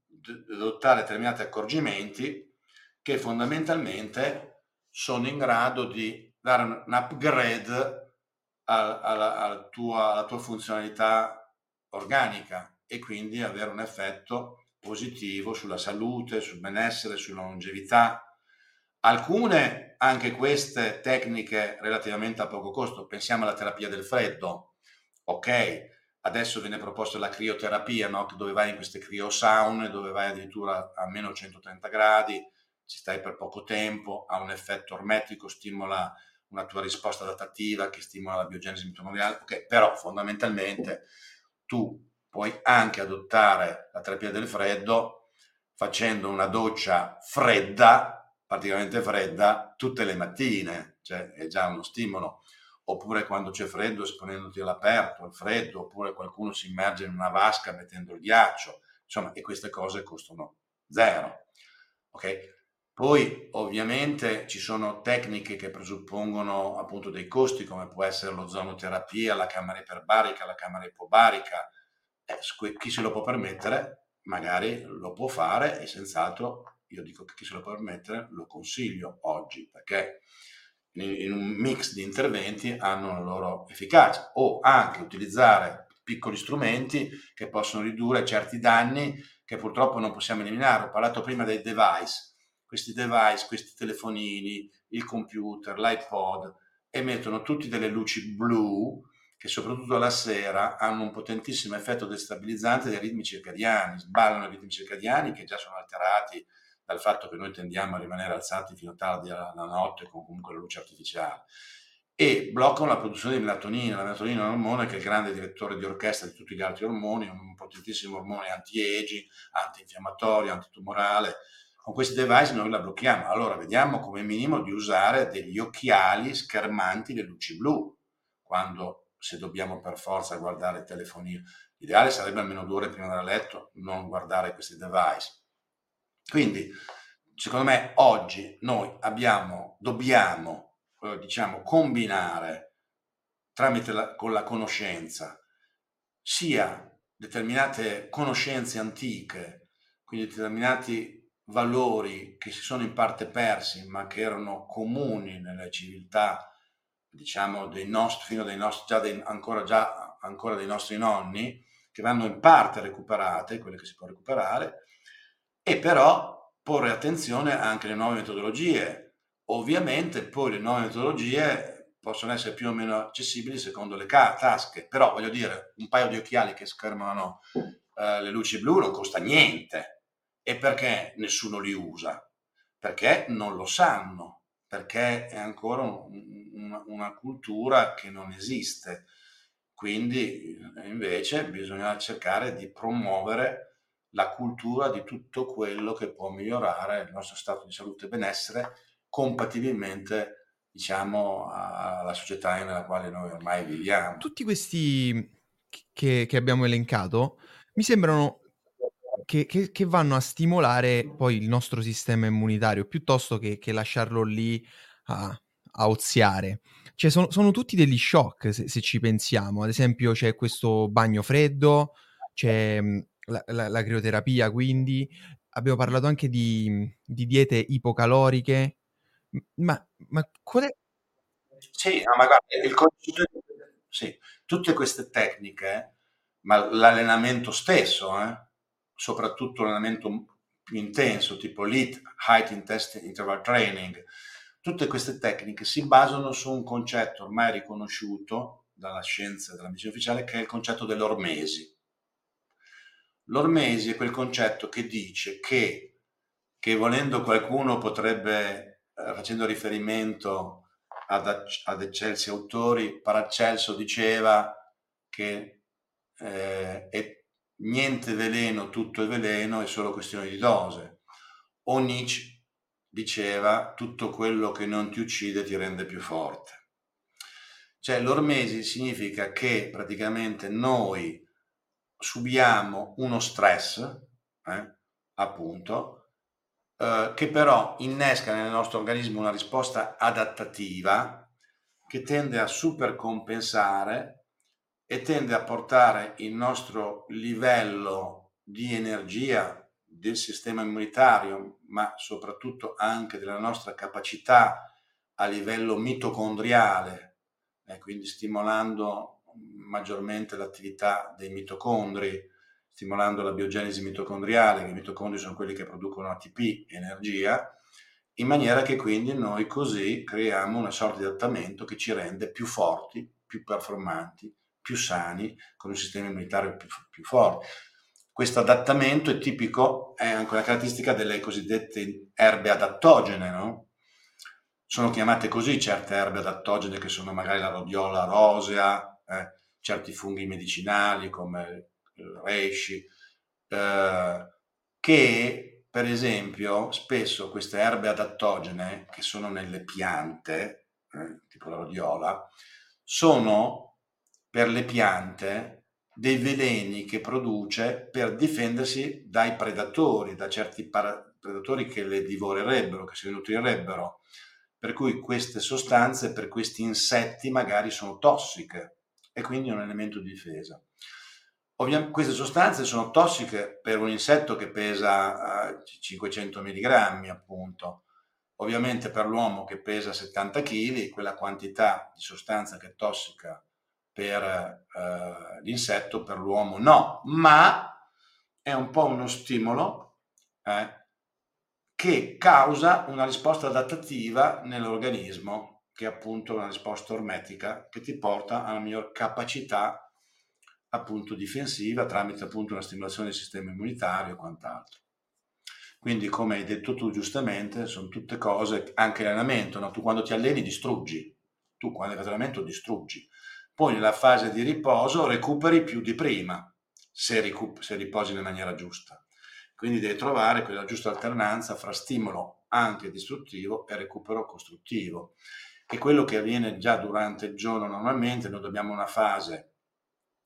di adottare determinati accorgimenti che fondamentalmente sono in grado di dare un upgrade alla, alla, tua, alla tua funzionalità organica e quindi avere un effetto positivo sulla salute, sul benessere, sulla longevità. Alcune, anche queste tecniche relativamente a poco costo, pensiamo alla terapia del freddo, ok, adesso viene proposta la crioterapia, no? dove vai in queste criosaune, dove vai addirittura a meno 130 gradi, ci stai per poco tempo, ha un effetto ormetico, stimola una tua risposta adattativa che stimola la biogenesi mitocondriale, ok, però fondamentalmente tu puoi anche adottare la terapia del freddo facendo una doccia fredda, praticamente fredda, tutte le mattine, cioè è già uno stimolo. Oppure quando c'è freddo esponendoti all'aperto, al freddo, oppure qualcuno si immerge in una vasca mettendo il ghiaccio, insomma, e queste cose costano zero. Ok? Poi ovviamente ci sono tecniche che presuppongono appunto dei costi come può essere l'ozonoterapia, la camera iperbarica, la camera ipobarica. Eh, chi se lo può permettere magari lo può fare e senz'altro io dico che chi se lo può permettere lo consiglio oggi perché in un mix di interventi hanno la loro efficacia o anche utilizzare piccoli strumenti che possono ridurre certi danni che purtroppo non possiamo eliminare. Ho parlato prima dei device questi device, questi telefonini, il computer, l'iPod, emettono tutti delle luci blu che soprattutto la sera hanno un potentissimo effetto destabilizzante dei ritmi circadiani, sballano i ritmi circadiani che già sono alterati dal fatto che noi tendiamo a rimanere alzati fino a tardi alla notte con comunque la luce artificiale e bloccano la produzione di melatonina. La melatonina è un ormone che è il grande direttore di orchestra di tutti gli altri ormoni, un potentissimo ormone anti-aging, antinfiammatorio, antitumorale, con questi device noi la blocchiamo. Allora vediamo come minimo di usare degli occhiali schermanti le luci blu, quando se dobbiamo per forza guardare il telefonino. L'ideale sarebbe almeno due ore prima del letto non guardare questi device. Quindi, secondo me, oggi noi abbiamo, dobbiamo, eh, diciamo, combinare tramite la, con la conoscenza sia determinate conoscenze antiche, quindi determinati valori che si sono in parte persi, ma che erano comuni nelle civiltà, diciamo, dei nostri, fino dei nostri, già dei, ancora, già, ancora dei nostri nonni, che vanno in parte recuperate, quelle che si può recuperare, e però porre attenzione anche alle nuove metodologie. Ovviamente poi le nuove metodologie possono essere più o meno accessibili secondo le ca- tasche, però voglio dire, un paio di occhiali che schermano eh, le luci blu non costa niente, e perché nessuno li usa? Perché non lo sanno, perché è ancora un, una, una cultura che non esiste. Quindi invece bisogna cercare di promuovere la cultura di tutto quello che può migliorare il nostro stato di salute e benessere compatibilmente diciamo alla società nella quale noi ormai viviamo. Tutti questi che, che abbiamo elencato mi sembrano che, che, che, vanno a stimolare poi il nostro sistema immunitario piuttosto che, lasciarlo lì a, a oziare. Cioè, sono, sono, tutti degli shock se, se, ci pensiamo. Ad esempio, c'è questo bagno freddo, c'è mhmm, la, la, la crioterapia, quindi abbiamo parlato anche di, di diete ipocaloriche. Ma, ma qual è? Sì, no, ma guarda, il concetto, sì, tutte queste tecniche, ma l'allenamento stesso, eh? soprattutto l'allenamento più intenso, tipo l'HIT, Height Intensity Interval Training, tutte queste tecniche si basano su un concetto ormai riconosciuto dalla scienza e dalla medicina ufficiale che è il concetto dell'ormesi. L'ormesi è quel concetto che dice che, che volendo qualcuno potrebbe, eh, facendo riferimento ad, ad eccelsi autori, Paracelso diceva che eh, è niente veleno, tutto è veleno, è solo questione di dose. O Nietzsche diceva tutto quello che non ti uccide ti rende più forte. Cioè l'ormesi significa che praticamente noi subiamo uno stress, eh, appunto, eh, che però innesca nel nostro organismo una risposta adattativa che tende a supercompensare e tende a portare il nostro livello di energia del sistema immunitario, ma soprattutto anche della nostra capacità a livello mitocondriale, eh, quindi stimolando maggiormente l'attività dei mitocondri, stimolando la biogenesi mitocondriale, che i mitocondri sono quelli che producono ATP, energia, in maniera che quindi noi così creiamo una sorta di adattamento che ci rende più forti, più performanti, più sani, con un sistema immunitario più, più forte. Questo adattamento è tipico, è anche una caratteristica delle cosiddette erbe adattogene, no? Sono chiamate così certe erbe adattogene che sono magari la rodiola rosea, eh, certi funghi medicinali come il reishi, eh, che per esempio spesso queste erbe adattogene che sono nelle piante, eh, tipo la rodiola, sono per le piante dei veleni che produce per difendersi dai predatori, da certi para- predatori che le divorerebbero, che si nutrirebbero. Per cui queste sostanze per questi insetti magari sono tossiche e quindi un elemento di difesa. Ovviamente queste sostanze sono tossiche per un insetto che pesa 500 mg, appunto. Ovviamente per l'uomo che pesa 70 kg, quella quantità di sostanza che è tossica per eh, l'insetto, per l'uomo no, ma è un po' uno stimolo eh, che causa una risposta adattativa nell'organismo, che è appunto una risposta ormetica che ti porta alla miglior capacità appunto difensiva tramite appunto una stimolazione del sistema immunitario e quant'altro. Quindi, come hai detto tu giustamente, sono tutte cose, anche l'allenamento, no? tu quando ti alleni distruggi, tu quando fai allenamento distruggi, poi nella fase di riposo recuperi più di prima, se, ricu- se riposi in maniera giusta. Quindi devi trovare quella giusta alternanza fra stimolo anche distruttivo e recupero costruttivo. E quello che avviene già durante il giorno normalmente, noi abbiamo una fase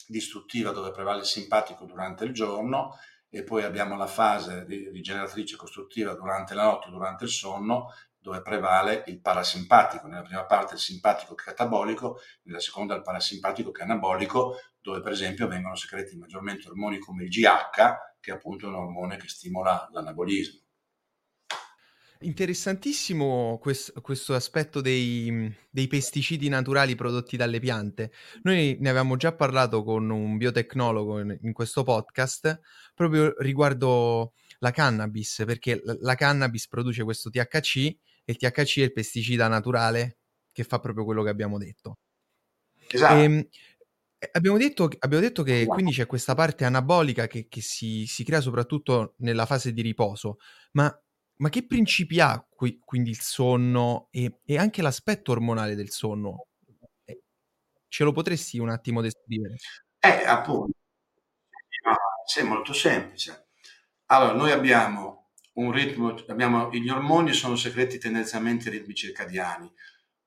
distruttiva dove prevale il simpatico durante il giorno e poi abbiamo la fase rigeneratrice costruttiva durante la notte, durante il sonno dove prevale il parasimpatico. Nella prima parte il simpatico catabolico, nella seconda il parasimpatico che è anabolico, dove per esempio vengono secreti maggiormente ormoni come il GH, che è appunto un ormone che stimola l'anabolismo. Interessantissimo questo, questo aspetto dei, dei, pesticidi naturali prodotti dalle piante. Noi ne avevamo già parlato con un biotecnologo in, in questo podcast proprio riguardo la cannabis, perché la, la cannabis produce questo THC e il THC è il pesticida naturale che fa proprio quello che abbiamo detto. Esatto. E, abbiamo, detto, abbiamo detto, che esatto. quindi c'è questa parte anabolica che, che si, si, crea soprattutto nella fase di riposo, ma, ma che principi ha qui, quindi il sonno e, e, anche l'aspetto ormonale del sonno? Eh, ce lo potresti un attimo descrivere? Eh, appunto, è molto semplice. Allora, noi abbiamo un ritmo, abbiamo, gli ormoni sono secreti tendenzialmente ritmi circadiani.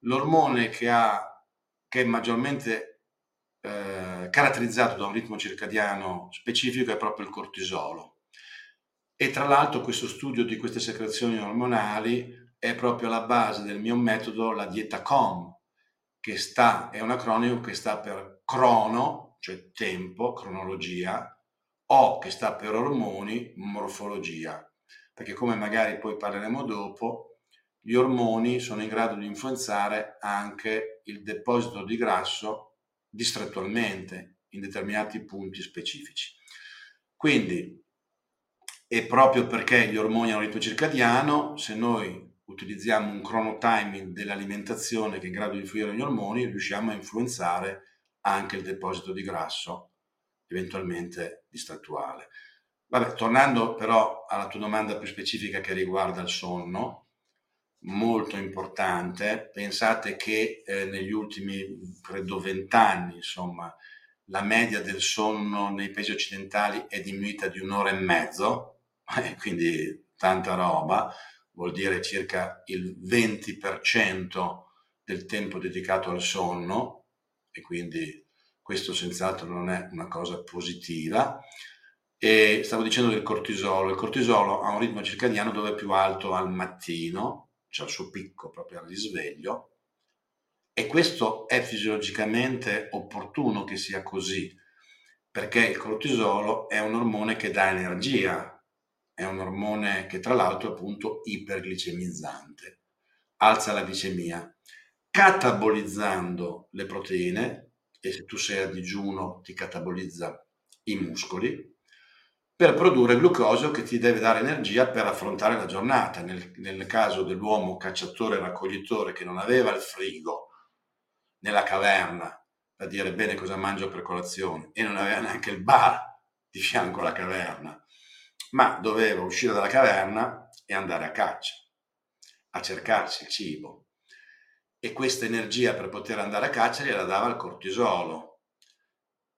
L'ormone che, ha, che è maggiormente eh, caratterizzato da un ritmo circadiano specifico è proprio il cortisolo. E tra l'altro questo studio di queste secrezioni ormonali è proprio la base del mio metodo, la dieta COM, che sta, è un acronimo che sta per crono, cioè tempo, cronologia, o che sta per ormoni, morfologia perché come magari poi parleremo dopo, gli ormoni sono in grado di influenzare anche il deposito di grasso distrettualmente in determinati punti specifici. Quindi, è proprio perché gli ormoni hanno ritmo circadiano, se noi utilizziamo un chronotiming dell'alimentazione che è in grado di influire negli ormoni, riusciamo a influenzare anche il deposito di grasso, eventualmente distrettuale. Vabbè, tornando però alla tua domanda più specifica che riguarda il sonno, molto importante, pensate che eh, negli ultimi, credo, vent'anni, insomma, la media del sonno nei paesi occidentali è diminuita di un'ora e mezzo, [LAUGHS] quindi tanta roba, vuol dire circa il 20% del tempo dedicato al sonno, e quindi questo senz'altro non è una cosa positiva. E stavo dicendo del cortisolo, il cortisolo ha un ritmo circadiano dove è più alto al mattino, cioè il suo picco proprio al risveglio, e questo è fisiologicamente opportuno che sia così, perché il cortisolo è un ormone che dà energia, è un ormone che tra l'altro è appunto iperglicemizzante, alza la glicemia, catabolizzando le proteine, e se tu sei a digiuno ti catabolizza i muscoli, per produrre glucosio che ti deve dare energia per affrontare la giornata. Nel, nel caso dell'uomo cacciatore raccoglitore che non aveva il frigo, nella caverna per dire bene cosa mangio per colazione e non aveva neanche il bar di fianco alla caverna, ma doveva uscire dalla caverna e andare a caccia, a cercarsi il cibo. E questa energia per poter andare a caccia gliela dava il cortisolo,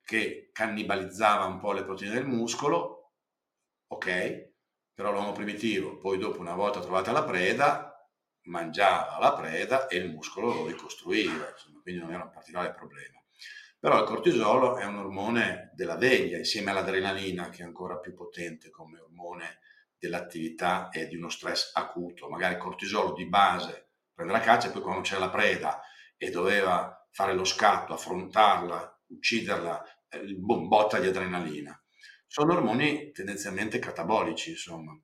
che cannibalizzava un po' le proteine del muscolo, ok? Però l'uomo primitivo, poi dopo una volta trovata la preda, mangiava la preda e il muscolo lo ricostruiva, insomma, quindi non era un particolare problema. Però il cortisolo è un ormone della veglia, insieme all'adrenalina, che è ancora più potente come ormone dell'attività e di uno stress acuto. Magari il cortisolo di base prende la caccia e poi quando c'era la preda e doveva fare lo scatto, affrontarla, ucciderla, il botta di adrenalina. Sono ormoni tendenzialmente catabolici, insomma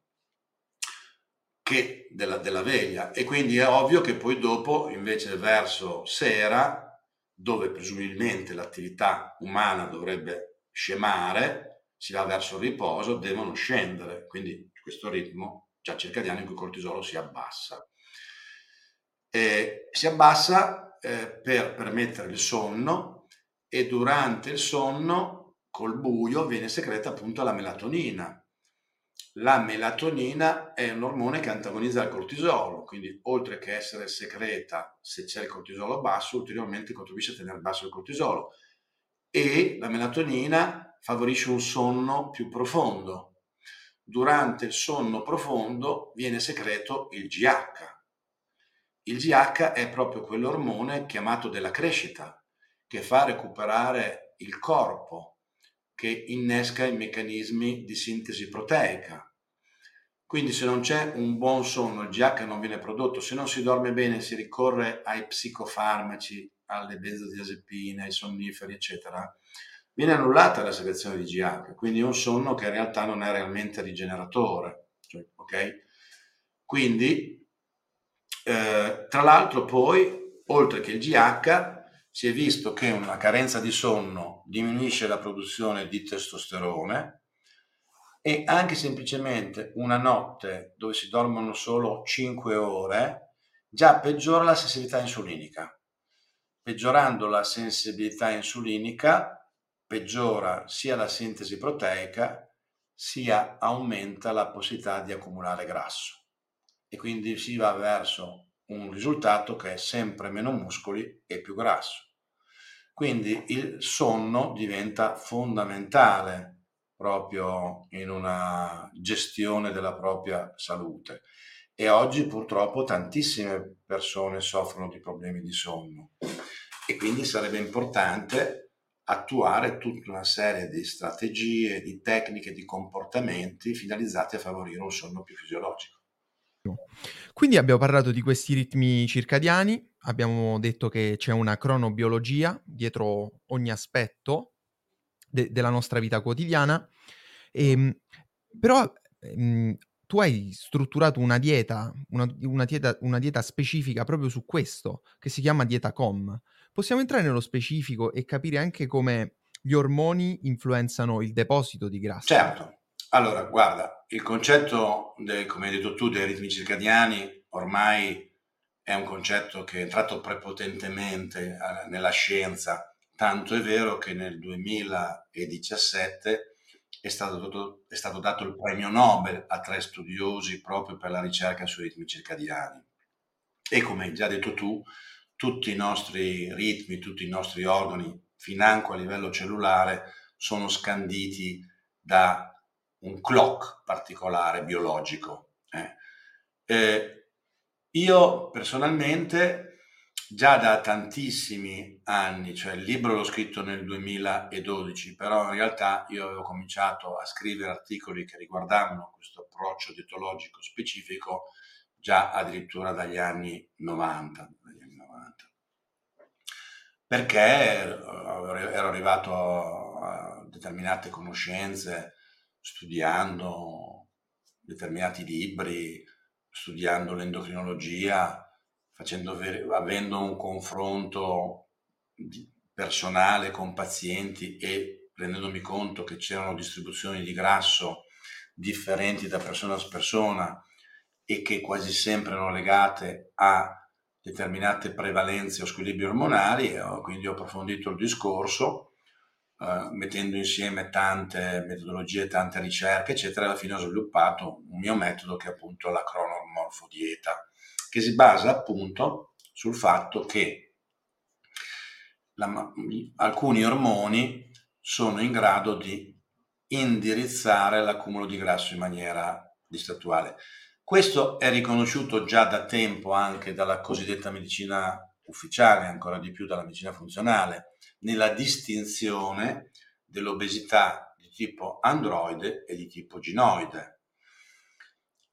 che della, della veglia. E quindi è ovvio che poi dopo invece verso sera dove presumibilmente l'attività umana dovrebbe scemare si va verso il riposo devono scendere. Quindi questo ritmo già circadiano in cui il cortisolo si abbassa. E si abbassa eh, per permettere il sonno e durante il sonno col buio viene secreta appunto la melatonina la melatonina è un ormone che antagonizza il cortisolo, quindi oltre che essere secreta se c'è il cortisolo basso, ulteriormente contribuisce a tenere basso il cortisolo. E la melatonina favorisce un sonno più profondo. Durante il sonno profondo viene secreto il GH. Il GH è proprio quell'ormone chiamato della crescita, che fa recuperare il corpo, che innesca i meccanismi di sintesi proteica. Quindi se non c'è un buon sonno, il GH non viene prodotto, se non si dorme bene si ricorre ai psicofarmaci, alle benzodiazepine, ai sonniferi, eccetera, viene annullata la segrezione di GH, quindi un sonno che in realtà non è realmente rigeneratore. Cioè, ok? Quindi, eh, tra l'altro poi, oltre che il GH, si è visto che una carenza di sonno diminuisce la produzione di testosterone e anche semplicemente una notte dove si dormono solo 5 ore già peggiora la sensibilità insulinica. Peggiorando la sensibilità insulinica peggiora sia la sintesi proteica sia aumenta la possibilità di accumulare grasso e quindi si va verso un risultato che è sempre meno muscoli e più grasso. Quindi il sonno diventa fondamentale proprio in una gestione della propria salute e oggi purtroppo tantissime persone soffrono di problemi di sonno e quindi sarebbe importante attuare tutta una serie di strategie, di tecniche, di comportamenti finalizzati a favorire un sonno più fisiologico. Quindi abbiamo parlato di questi ritmi circadiani, abbiamo detto che c'è una cronobiologia dietro ogni aspetto de- della nostra vita quotidiana, e, ehm, però mh, tu hai strutturato una dieta una, una dieta, una dieta specifica proprio su questo, che si chiama dieta COM. Possiamo entrare nello specifico e capire anche come gli ormoni influenzano il deposito di grasso? Certo. Allora, guarda, il concetto, del, come hai detto tu, dei ritmi circadiani ormai è un concetto che è entrato prepotentemente nella scienza, tanto è vero che nel 2017 è stato, è stato dato il premio Nobel a tre studiosi proprio per la ricerca sui ritmi circadiani. E come hai già detto tu, tutti i nostri ritmi, tutti i nostri organi, financo a livello cellulare, sono scanditi da un clock particolare biologico. Eh. Eh, io personalmente già da tantissimi anni, cioè il libro l'ho scritto nel 2012, però in realtà io avevo cominciato a scrivere articoli che riguardavano questo approccio dietologico specifico già addirittura dagli anni 90. Dagli anni 90. Perché ero arrivato a determinate conoscenze studiando determinati libri, studiando l'endocrinologia, facendo, avendo un confronto personale con pazienti e rendendomi conto che c'erano distribuzioni di grasso differenti da persona a persona e che quasi sempre erano legate a determinate prevalenze o squilibri ormonali, quindi ho approfondito il discorso, eh, mettendo insieme tante metodologie, tante ricerche, eccetera, alla fine ho sviluppato un mio metodo che è appunto la cronomorfodieta che si basa appunto sul fatto che la, alcuni ormoni sono in grado di indirizzare l'accumulo di grasso in maniera distrettuale. Questo è riconosciuto già da tempo anche dalla cosiddetta medicina ufficiale, ancora di più dalla medicina funzionale, nella distinzione dell'obesità di tipo androide e di tipo ginoide.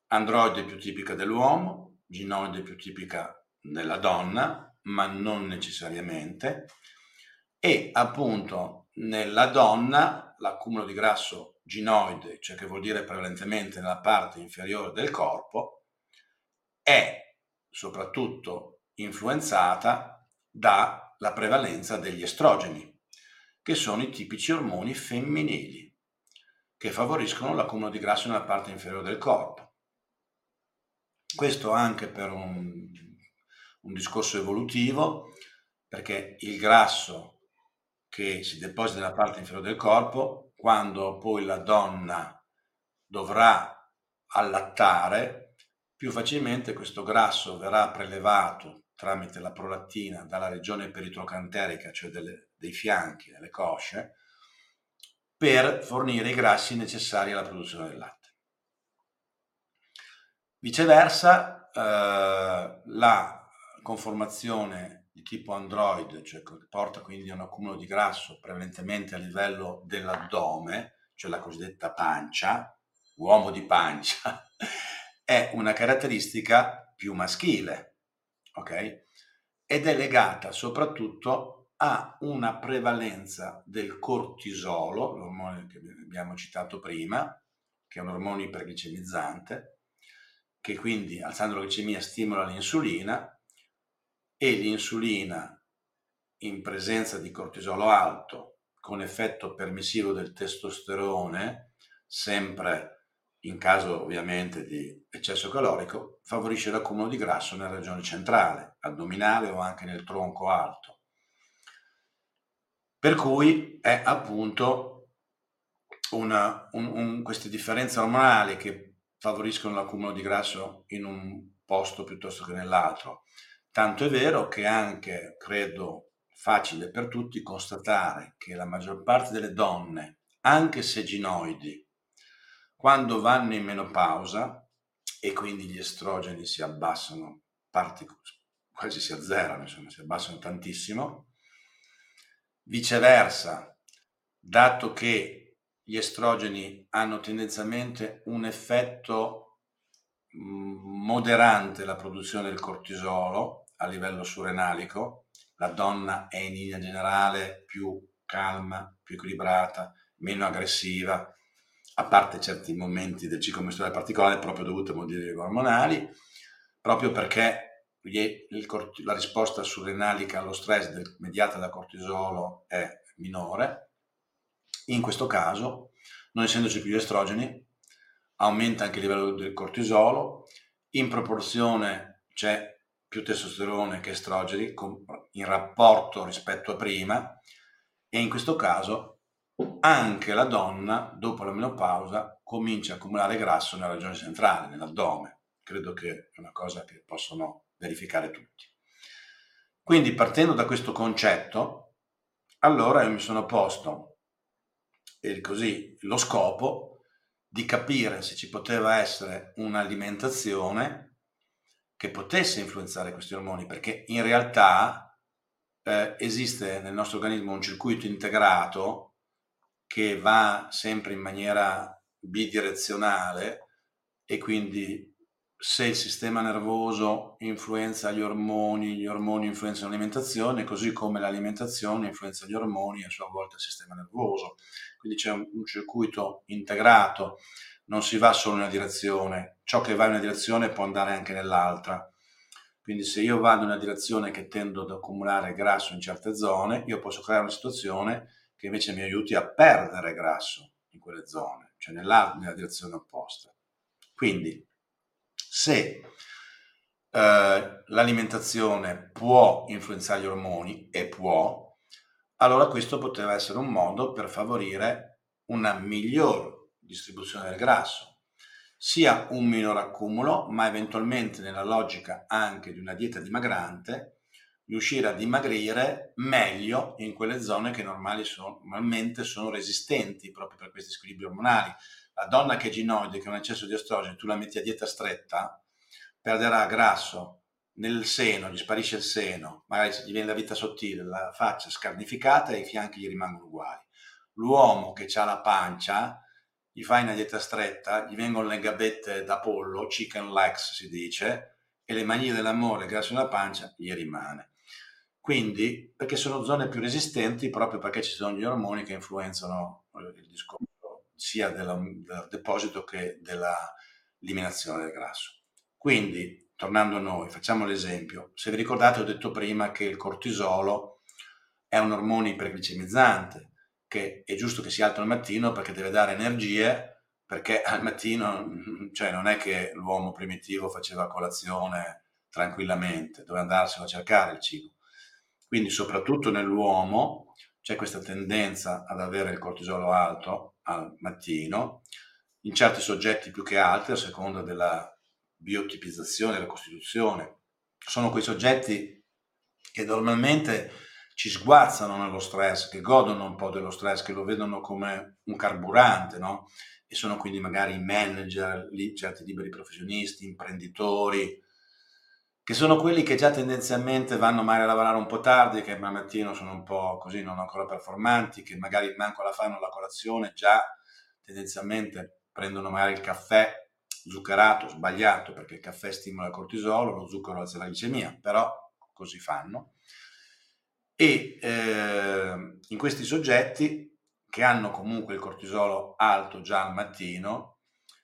Androide più tipica dell'uomo, ginoide più tipica nella donna, ma non necessariamente, e appunto nella donna l'accumulo di grasso ginoide, cioè che vuol dire prevalentemente nella parte inferiore del corpo, è soprattutto influenzata dalla prevalenza degli estrogeni, che sono i tipici ormoni femminili, che favoriscono l'accumulo di grasso nella parte inferiore del corpo. Questo anche per un, un discorso evolutivo, perché il grasso che si deposita nella parte inferiore del corpo, quando poi la donna dovrà allattare, più facilmente questo grasso verrà prelevato tramite la prolattina dalla regione peritrocanterica, cioè delle, dei fianchi, delle cosce, per fornire i grassi necessari alla produzione del latte. Viceversa, eh, la conformazione di tipo Android, cioè che porta quindi a un accumulo di grasso prevalentemente a livello dell'addome, cioè la cosiddetta pancia, uomo di pancia, [LAUGHS] è una caratteristica più maschile, ok? Ed è legata soprattutto a una prevalenza del cortisolo, l'ormone che abbiamo citato prima, che è un ormone iperglicemizzante, che quindi alzando la glicemia stimola l'insulina e l'insulina in presenza di cortisolo alto con effetto permissivo del testosterone, sempre in caso ovviamente di eccesso calorico, favorisce l'accumulo di grasso nella regione centrale, addominale o anche nel tronco alto. Per cui è appunto una, un, un, queste differenze ormonali che favoriscono l'accumulo di grasso in un posto piuttosto che nell'altro. Tanto è vero che anche, credo, facile per tutti constatare che la maggior parte delle donne, anche se ginoidi, quando vanno in menopausa e quindi gli estrogeni si abbassano, partic- quasi si azzerano, insomma, si abbassano tantissimo, viceversa, dato che gli estrogeni hanno tendenzialmente un effetto mm, moderante la produzione del cortisolo a livello surrenalico, la donna è in linea generale più calma, più equilibrata, meno aggressiva, a parte certi momenti del ciclo mestruale particolare proprio dovuti a modifiche ormonali, proprio perché la risposta surrenalica allo stress mediata da cortisolo è minore. In questo caso, non essendoci più gli estrogeni, aumenta anche il livello del cortisolo, in proporzione c'è più testosterone che estrogeni in rapporto rispetto a prima e in questo caso anche la donna, dopo la menopausa, comincia a accumulare grasso nella regione centrale, nell'addome. Credo che è una cosa che possono verificare tutti. Quindi partendo da questo concetto, allora io mi sono posto così, lo scopo di capire se ci poteva essere un'alimentazione che potesse influenzare questi ormoni, perché in realtà eh, esiste nel nostro organismo un circuito integrato che va sempre in maniera bidirezionale e quindi se il sistema nervoso influenza gli ormoni, gli ormoni influenzano l'alimentazione, così come l'alimentazione influenza gli ormoni a sua volta il sistema nervoso. Quindi c'è un, un circuito integrato, non si va solo in una direzione, ciò che va in una direzione può andare anche nell'altra. Quindi se io vado in una direzione che tendo ad accumulare grasso in certe zone, io posso creare una situazione che invece mi aiuti a perdere grasso in quelle zone, cioè nella, nella direzione opposta. Quindi se eh, l'alimentazione può influenzare gli ormoni, e può, allora questo poteva essere un modo per favorire una miglior distribuzione del grasso, sia un minor accumulo, ma eventualmente nella logica anche di una dieta dimagrante, riuscire a dimagrire meglio in quelle zone che sono, normalmente sono resistenti proprio per questi squilibri ormonali la donna che è ginoide, che ha un eccesso di estrogeno, tu la metti a dieta stretta, perderà grasso nel seno, gli sparisce il seno, magari gli viene la vita sottile, la faccia scarnificata e i fianchi gli rimangono uguali. L'uomo che ha la pancia, gli fai una dieta stretta, gli vengono le gabette da pollo, chicken legs si dice, e le maniglie dell'amore, grasso nella pancia, gli rimane. Quindi, perché sono zone più resistenti proprio perché ci sono gli ormoni che influenzano il discorso sia della, del deposito che dell'eliminazione del grasso. Quindi, tornando a noi, facciamo l'esempio. Se vi ricordate, ho detto prima che il cortisolo è un ormone iperglicemizzante, che è giusto che sia alto al mattino perché deve dare energie, perché al mattino, [LAUGHS] cioè non è che l'uomo primitivo faceva colazione tranquillamente, doveva andarselo a cercare il cibo. Quindi, soprattutto nell'uomo, c'è questa tendenza ad avere il cortisolo alto al mattino, in certi soggetti più che altri, a seconda della biotipizzazione, della costituzione. Sono quei soggetti che normalmente ci sguazzano nello stress, che godono un po' dello stress, che lo vedono come un carburante, no? E sono quindi magari manager, certi liberi professionisti, imprenditori, che sono quelli che già tendenzialmente vanno magari a lavorare un po' tardi, che al mattino sono un po' così, non ancora performanti, che magari manco la fanno la colazione, già tendenzialmente prendono magari il caffè zuccherato, sbagliato, perché il caffè stimola il cortisolo, lo zucchero alza la glicemia, però così fanno. E eh, in questi soggetti che hanno comunque il cortisolo alto già al mattino,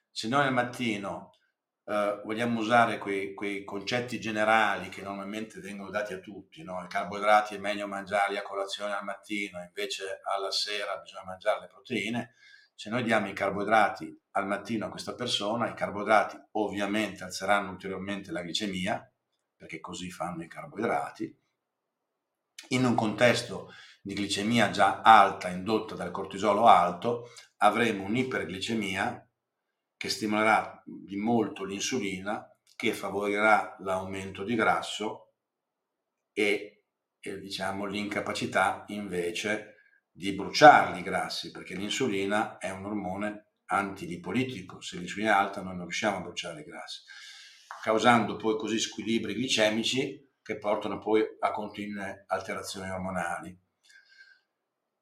se noi al mattino Uh, vogliamo usare quei, quei, concetti generali che normalmente vengono dati a tutti, no? i carboidrati è meglio mangiarli a colazione al mattino, invece alla sera bisogna mangiare le proteine, se noi diamo i carboidrati al mattino a questa persona, i carboidrati ovviamente alzeranno ulteriormente la glicemia, perché così fanno i carboidrati, in un contesto di glicemia già alta indotta dal cortisolo alto, avremo un'iperglicemia che stimolerà di molto l'insulina, che favorirà l'aumento di grasso e, e diciamo, l'incapacità invece di bruciarli i grassi, perché l'insulina è un ormone antilipolitico, se l'insulina è alta noi non riusciamo a bruciare i grassi, causando poi così squilibri glicemici che portano poi a continue alterazioni ormonali.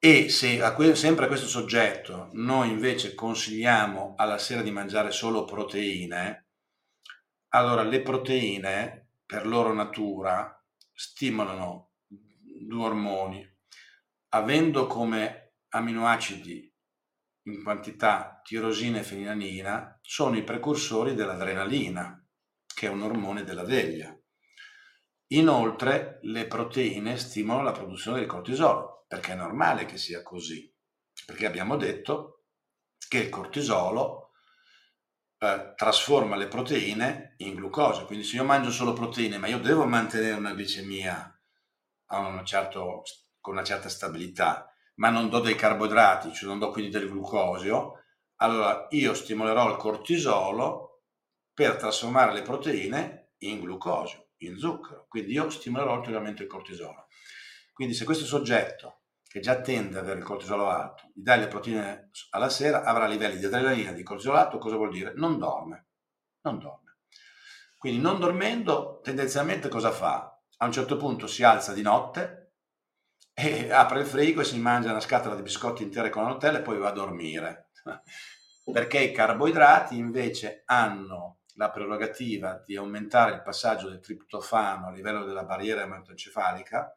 E se a que- sempre a questo soggetto noi invece consigliamo alla sera di mangiare solo proteine, allora le proteine per loro natura stimolano due ormoni, avendo come aminoacidi in quantità tirosina e fenilanina, sono i precursori dell'adrenalina, che è un ormone della veglia. Inoltre le proteine stimolano la produzione del cortisolo, perché è normale che sia così, perché abbiamo detto che il cortisolo eh, trasforma le proteine in glucosio, quindi se io mangio solo proteine, ma io devo mantenere una glicemia una certo, con una certa stabilità, ma non do dei carboidrati, cioè non do quindi del glucosio, allora io stimolerò il cortisolo per trasformare le proteine in glucosio, in zucchero. Quindi io stimolerò ulteriormente il cortisolo. Quindi se questo soggetto che già tende ad avere il cortisolo alto, gli dai le proteine alla sera, avrà livelli di adrenalina, di cortisolo alto, cosa vuol dire? Non dorme. Non dorme. Quindi non dormendo, tendenzialmente cosa fa? A un certo punto si alza di notte e [LAUGHS] apre il frigo e si mangia una scatola di biscotti intere con la Nutella e poi va a dormire. [LAUGHS] Perché i carboidrati invece hanno la prerogativa di aumentare il passaggio del triptofano a livello della barriera ematoencefalica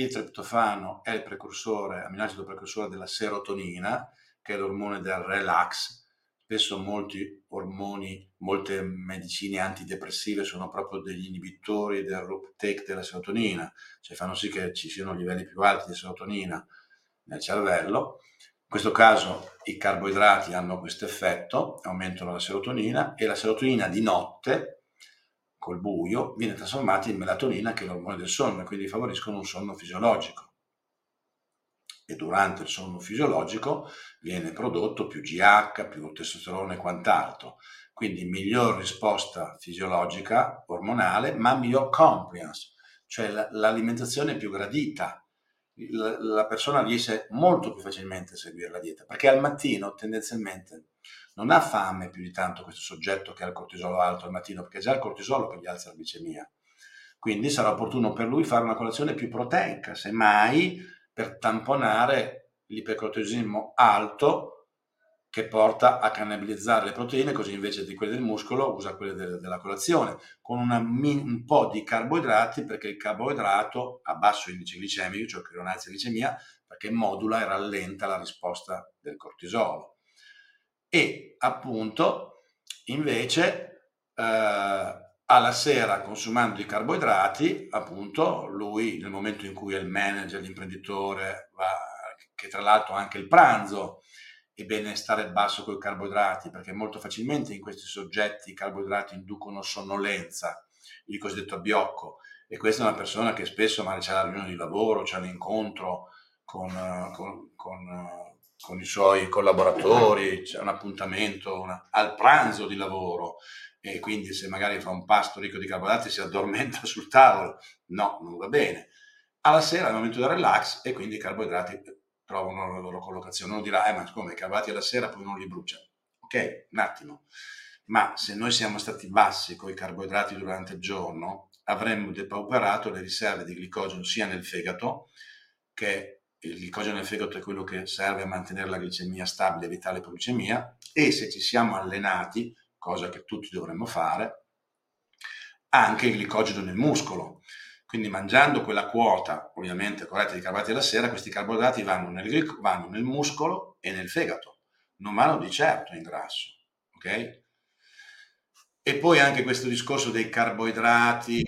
il triptofano è il precursore, aminoacido precursore della serotonina, che è l'ormone del relax. Spesso molti ormoni, molte medicine antidepressive sono proprio degli inibitori del uptake della serotonina, cioè fanno sì che ci siano livelli più alti di serotonina nel cervello. In questo caso i carboidrati hanno questo effetto, aumentano la serotonina e la serotonina di notte col buio viene trasformata in melatonina che è l'ormone del sonno e quindi favoriscono un sonno fisiologico. E durante il sonno fisiologico viene prodotto più GH, più testosterone e quant'altro. Quindi miglior risposta fisiologica, ormonale, ma miglior compliance, cioè l'alimentazione più gradita. La persona riesce molto più facilmente a seguire la dieta, perché al mattino tendenzialmente non ha fame più di tanto questo soggetto che ha il cortisolo alto al mattino, perché è già il cortisolo che gli alza la glicemia. Quindi sarà opportuno per lui fare una colazione più proteica, semmai per tamponare l'ipercortisismo alto che porta a cannibalizzare le proteine, così invece di quelle del muscolo usa quelle de- della colazione, con una, un po' di carboidrati, perché il carboidrato ha basso indice glicemico, cioè che non alza glicemia, perché modula e rallenta la risposta del cortisolo e appunto invece eh, alla sera consumando i carboidrati, appunto lui nel momento in cui è il manager, l'imprenditore, va, che tra l'altro anche il pranzo, è bene stare basso con i carboidrati perché molto facilmente in questi soggetti i carboidrati inducono sonnolenza, il cosiddetto abbiocco. E questa è una persona che spesso magari c'è la riunione di lavoro, c'è un incontro con, con, con con i suoi collaboratori, c'è un appuntamento una, al pranzo di lavoro e quindi se magari fa un pasto ricco di carboidrati si addormenta [LAUGHS] sul tavolo, no, non va bene. Alla sera è il momento del relax e quindi i carboidrati trovano la loro collocazione. Uno dirà, eh ma come i carboidrati alla sera poi non li brucia. Ok, un attimo. Ma se noi siamo stati bassi con i carboidrati durante il giorno, avremmo depauperato le riserve di glicogeno sia nel fegato che il glicogeno fegato è quello che serve a mantenere la glicemia stabile, evitare l'ipoglicemia, e se ci siamo allenati, cosa che tutti dovremmo fare, anche il glicogeno nel muscolo. Quindi mangiando quella quota, ovviamente corretta di carboidrati alla sera, questi carboidrati vanno nel, vanno nel muscolo e nel fegato, non vanno di certo in grasso. Ok? E poi anche questo discorso dei carboidrati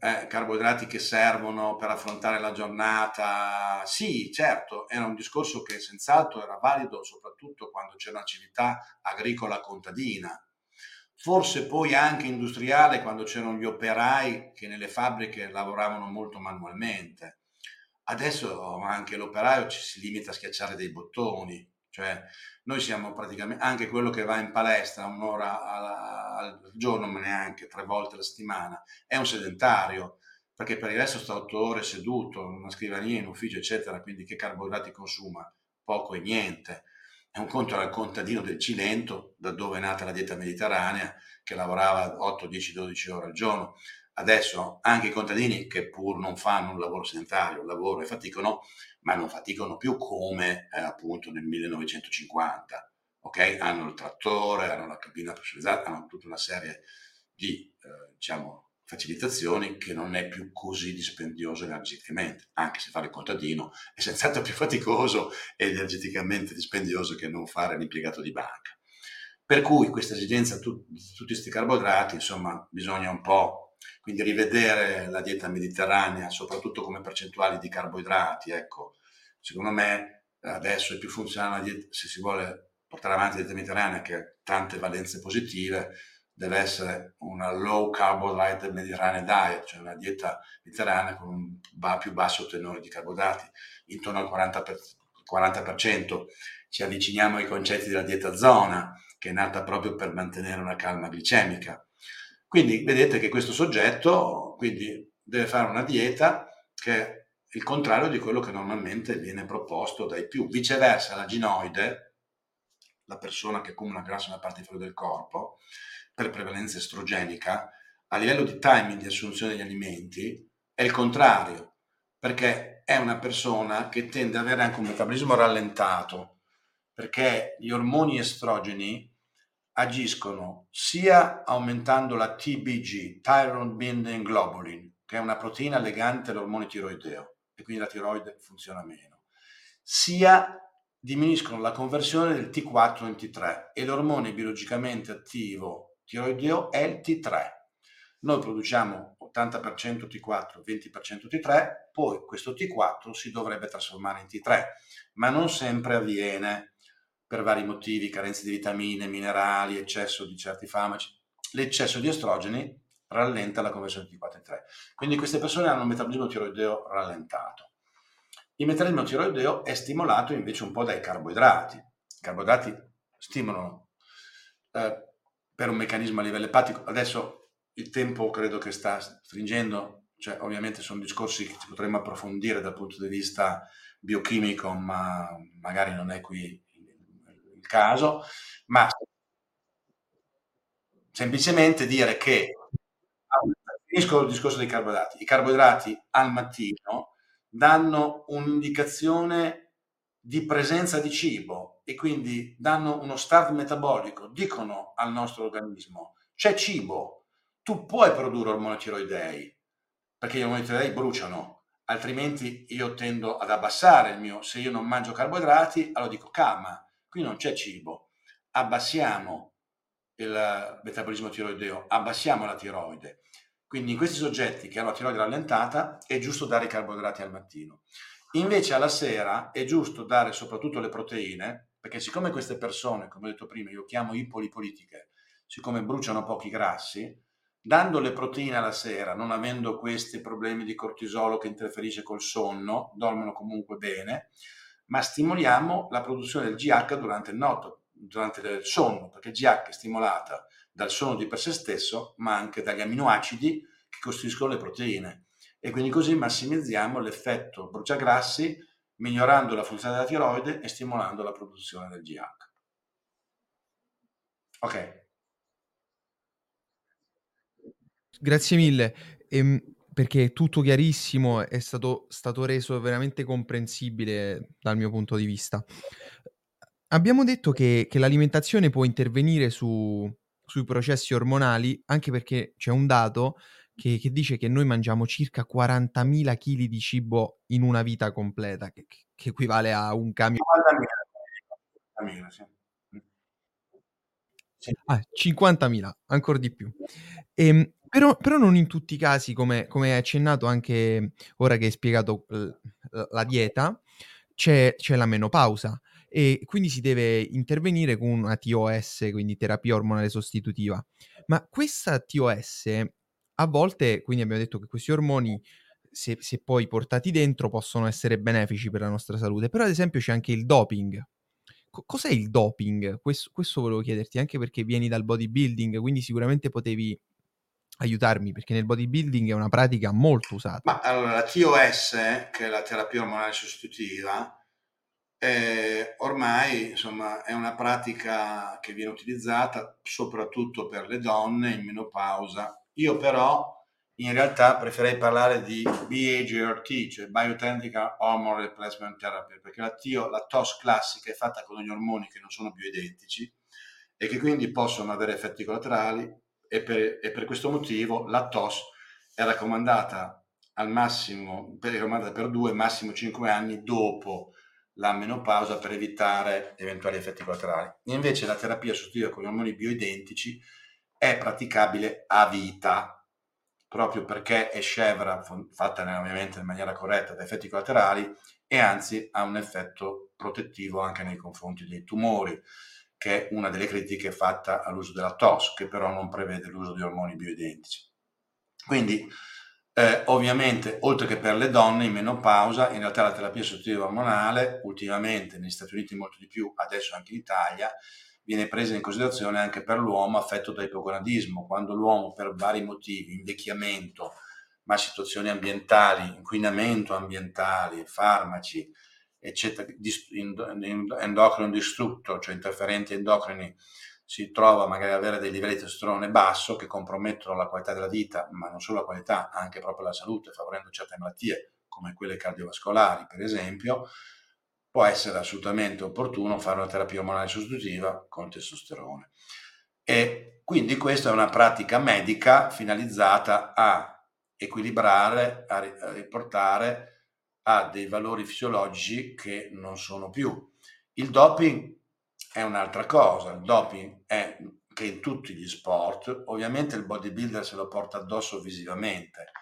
eh, carboidrati che servono per affrontare la giornata. Sì, certo, era un discorso che senz'altro era valido soprattutto quando c'era un'attività agricola contadina. Forse poi anche industriale quando c'erano gli operai che nelle fabbriche lavoravano molto manualmente. Adesso anche l'operaio ci si limita a schiacciare dei bottoni, cioè noi siamo praticamente anche quello che va in palestra un'ora al giorno, ma neanche tre volte alla settimana, è un sedentario, perché per il resto sta otto ore seduto una scrivania, in ufficio, eccetera, quindi che carboidrati consuma? Poco e niente. È un conto al contadino del Cilento, da dove è nata la dieta mediterranea, che lavorava 8, 10, 12 ore al giorno. Adesso anche i contadini che pur non fanno un lavoro sedentario, un lavoro e faticano, ma non faticano più come eh, appunto nel 1950. Okay? Hanno il trattore, hanno la cabina specializzata, hanno tutta una serie di eh, diciamo, facilitazioni che non è più così dispendioso energeticamente, anche se fare il contadino è senz'altro più faticoso e energeticamente dispendioso che non fare l'impiegato di banca. Per cui questa esigenza di tutti questi carboidrati, insomma, bisogna un po' quindi rivedere la dieta mediterranea, soprattutto come percentuali di carboidrati, ecco, secondo me adesso è più funzionale se si vuole portare avanti la dieta mediterranea che ha tante valenze positive, deve essere una low carbohydrate mediterranea diet, cioè una dieta mediterranea con un più basso tenore di carboidrati, intorno al 40%, 40%. Ci avviciniamo ai concetti della dieta zona, che è nata proprio per mantenere una calma glicemica. Quindi vedete che questo soggetto quindi, deve fare una dieta che il contrario di quello che normalmente viene proposto dai più. Viceversa, la ginoide, la persona che accumula grasso nella parte inferiore del corpo, per prevalenza estrogenica, a livello di timing di assunzione degli alimenti, è il contrario, perché è una persona che tende ad avere anche un metabolismo rallentato, perché gli ormoni estrogeni agiscono sia aumentando la TBG, Tyrone Binding Globulin, che è una proteina legante all'ormone tiroideo, e quindi la tiroide funziona meno, sia diminuiscono la conversione del T4 in T3 e l'ormone biologicamente attivo tiroideo è il T3. Noi produciamo 80% T4, 20% T3, poi questo T4 si dovrebbe trasformare in T3, ma non sempre avviene per vari motivi, carenze di vitamine, minerali, eccesso di certi farmaci. L'eccesso di estrogeni rallenta la conversione di T4 in T3. Quindi queste persone hanno un metabolismo tiroideo rallentato. Il metabolismo tiroideo è stimolato invece un po' dai carboidrati. I carboidrati stimolano eh, per un meccanismo a livello epatico. Adesso il tempo credo che sta stringendo, cioè ovviamente sono discorsi che potremmo approfondire dal punto di vista biochimico, ma magari non è qui il caso, ma semplicemente dire che finisco il discorso dei carboidrati. I carboidrati al mattino danno un'indicazione di presenza di cibo e quindi danno uno start metabolico, dicono al nostro organismo c'è cibo, tu puoi produrre ormoni tiroidei, perché gli ormoni tiroidei bruciano, altrimenti io tendo ad abbassare il mio, se io non mangio carboidrati, allora dico calma, qui non c'è cibo, abbassiamo il metabolismo tiroideo, abbassiamo la tiroide. Quindi in questi soggetti che hanno la tiroide rallentata è giusto dare i carboidrati al mattino. Invece alla sera è giusto dare soprattutto le proteine, perché siccome queste persone, come ho detto prima, io chiamo ipolipolitiche, siccome bruciano pochi grassi, dando le proteine alla sera, non avendo questi problemi di cortisolo che interferisce col sonno, dormono comunque bene, ma stimoliamo la produzione del GH durante il noto, durante il sonno, perché GH è stimolata dal sonno di per sé stesso, ma anche dagli aminoacidi che costituiscono le proteine. E quindi così massimizziamo l'effetto bruciagrassi, migliorando la funzione della tiroide e stimolando la produzione del GH. Ok. Grazie mille, ehm, perché è tutto chiarissimo, è stato, stato reso veramente comprensibile dal mio punto di vista. Abbiamo detto che, che l'alimentazione può intervenire su, sui processi ormonali, anche perché c'è un dato che, che dice che noi mangiamo circa 40.000 kg di cibo in una vita completa, che, che equivale a un camion. 50.000, sì. Sì. Ah, 50.000, ancora di più. Ehm, però, però, non in tutti i casi, come, come hai accennato anche ora che hai spiegato la, la dieta, c'è, c'è la menopausa e quindi si deve intervenire con una TOS, quindi terapia ormonale sostitutiva. Ma questa TOS a volte, quindi abbiamo detto che questi ormoni, se, se poi portati dentro, possono essere benefici per la nostra salute, però ad esempio c'è anche il doping. Co- cos'è il doping? Questo, questo volevo chiederti, anche perché vieni dal bodybuilding, quindi sicuramente potevi aiutarmi perché nel bodybuilding è una pratica molto usata. Ma allora la TOS, che è la terapia ormonale sostitutiva, eh, ormai insomma, è una pratica che viene utilizzata soprattutto per le donne in menopausa. Io però in realtà preferirei parlare di BHRT, cioè Bioidentical Hormone Replacement Therapy, perché la, TIO, la TOS classica è fatta con degli ormoni che non sono bioidentici e che quindi possono avere effetti collaterali e per, e per questo motivo la TOS è raccomandata al massimo, raccomandata per due, massimo cinque anni dopo la menopausa per evitare eventuali effetti collaterali. Invece la terapia sostitutiva con gli ormoni bioidentici è praticabile a vita, proprio perché è scevra, fatta ovviamente in maniera corretta da effetti collaterali e anzi ha un effetto protettivo anche nei confronti dei tumori. che è una delle critiche fatta all'uso della TOS, che però non prevede l'uso di ormoni bioidentici. Quindi, eh, ovviamente, oltre che per le donne in menopausa, in realtà la terapia sostitutiva ormonale, ultimamente negli Stati Uniti molto di più, adesso anche in Italia, viene presa in considerazione anche per l'uomo affetto da ipogonadismo, quando l'uomo per vari motivi, invecchiamento, ma situazioni ambientali, inquinamento ambientale, farmaci, eccetera, endocrino distrutto, cioè interferenti endocrini, si trova magari ad avere dei livelli di testosterone basso che compromettono la qualità della vita, ma non solo la qualità, anche proprio la salute, favorendo certe malattie come quelle cardiovascolari, per esempio, può essere assolutamente opportuno fare una terapia ormonale sostitutiva con testosterone. E quindi questa è una pratica medica finalizzata a equilibrare, a riportare ha dei valori fisiologici che non sono più. Il doping è un'altra cosa, il doping è che in tutti gli sport, ovviamente il bodybuilder se lo porta addosso visivamente,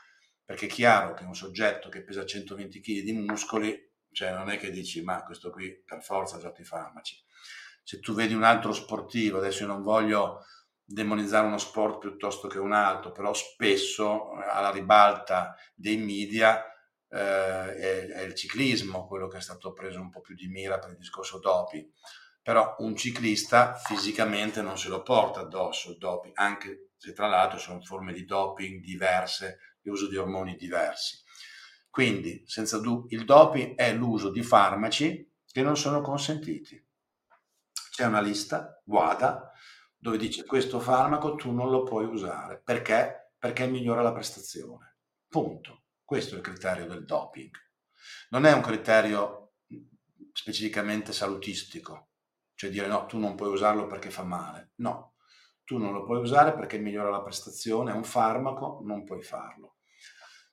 perché è chiaro che un soggetto che pesa 120 kg di muscoli, cioè non è che dici ma questo qui per forza ha i farmaci. Se tu vedi un altro sportivo, adesso io non voglio demonizzare uno sport piuttosto che un altro, però spesso alla ribalta dei media eh, è, è, il ciclismo quello che è stato preso un po' più di mira per il discorso doping. Però un ciclista fisicamente non se lo porta addosso il doping, anche se tra l'altro sono forme di doping diverse, l'uso di ormoni diversi. Quindi, senza dubbio, il doping è l'uso di farmaci che non sono consentiti. C'è una lista, WADA, dove dice questo farmaco tu non lo puoi usare. Perché? Perché migliora la prestazione. Punto. Questo è il criterio del doping. Non è un criterio specificamente salutistico, cioè dire no, tu non puoi usarlo perché fa male. No, tu non lo puoi usare perché migliora la prestazione, è un farmaco, non puoi farlo.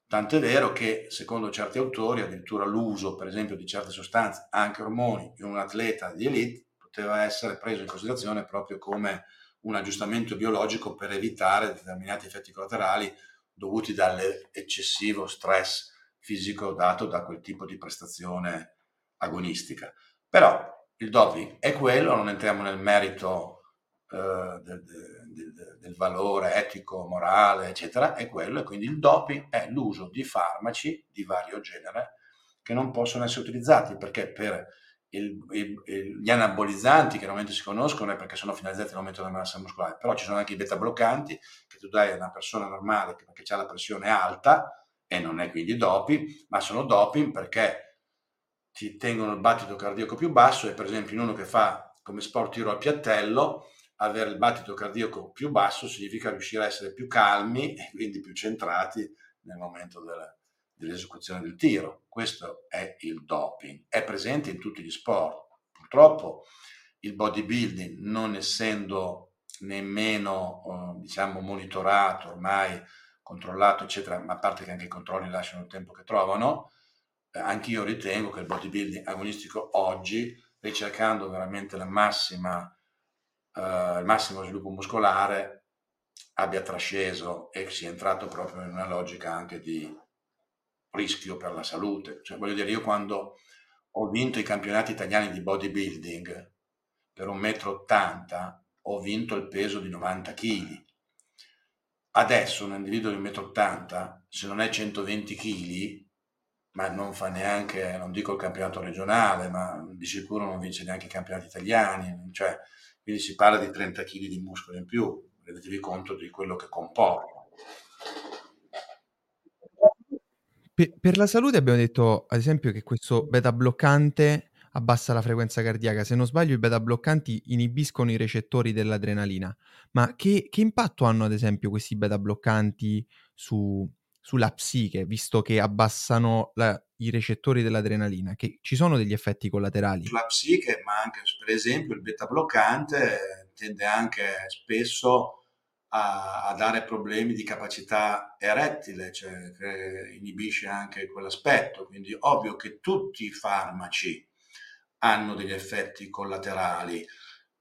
Tanto è vero che, secondo certi autori, addirittura l'uso, per esempio, di certe sostanze, anche ormoni, in un atleta di elite, poteva essere preso in considerazione proprio come un aggiustamento biologico per evitare determinati effetti collaterali dovuti dall'eccessivo stress fisico dato da quel tipo di prestazione agonistica. Però il doping. È quello, non entriamo nel merito eh, del, del, del, valore etico, morale, eccetera, è quello e quindi il doping è l'uso di farmaci di vario genere che non possono essere utilizzati perché per il, il, il, gli anabolizzanti che normalmente si conoscono è perché sono finalizzati all'aumento della massa muscolare, però ci sono anche i beta bloccanti che tu dai a una persona normale perché ha la pressione alta e non è quindi doping, ma sono doping perché ti tengono il battito cardiaco più basso e per esempio in uno che fa come sport tiro al piattello, avere il battito cardiaco più basso significa riuscire a essere più calmi [LAUGHS] e quindi più centrati nel momento della, dell'esecuzione del tiro. Questo è il doping. È presente in tutti gli sport. Purtroppo il bodybuilding, non essendo nemmeno eh, diciamo monitorato, ormai controllato, eccetera, ma a parte che anche i controlli lasciano il tempo che trovano, anche io ritengo che il bodybuilding agonistico oggi, ricercando veramente massima, eh, il massimo sviluppo muscolare, abbia trasceso e sia entrato proprio in una logica anche di rischio per la salute. Cioè, voglio dire, io quando ho vinto i campionati italiani di bodybuilding per un metro 80, ho vinto il peso di 90 kg. Adesso un individuo di 1,80 m, se non è 120 kg, ma non fa neanche, non dico il campionato regionale, ma di sicuro non vince neanche i campionati italiani, cioè, quindi si parla di 30 kg di muscolo in più, rendetevi conto di quello che comporta. Per, per la salute abbiamo detto, ad esempio, che questo beta bloccante abbassa la frequenza cardiaca. Se non sbaglio, i beta bloccanti inibiscono i recettori dell'adrenalina. Ma che, che impatto hanno, ad esempio, questi beta bloccanti su, sulla psiche, visto che abbassano la, i recettori dell'adrenalina? Che ci sono degli effetti collaterali? Sulla psiche, ma anche, per esempio, il beta bloccante tende anche spesso a, a, dare problemi di capacità erettile, cioè che inibisce anche quell'aspetto. Quindi ovvio che tutti i farmaci hanno degli effetti collaterali.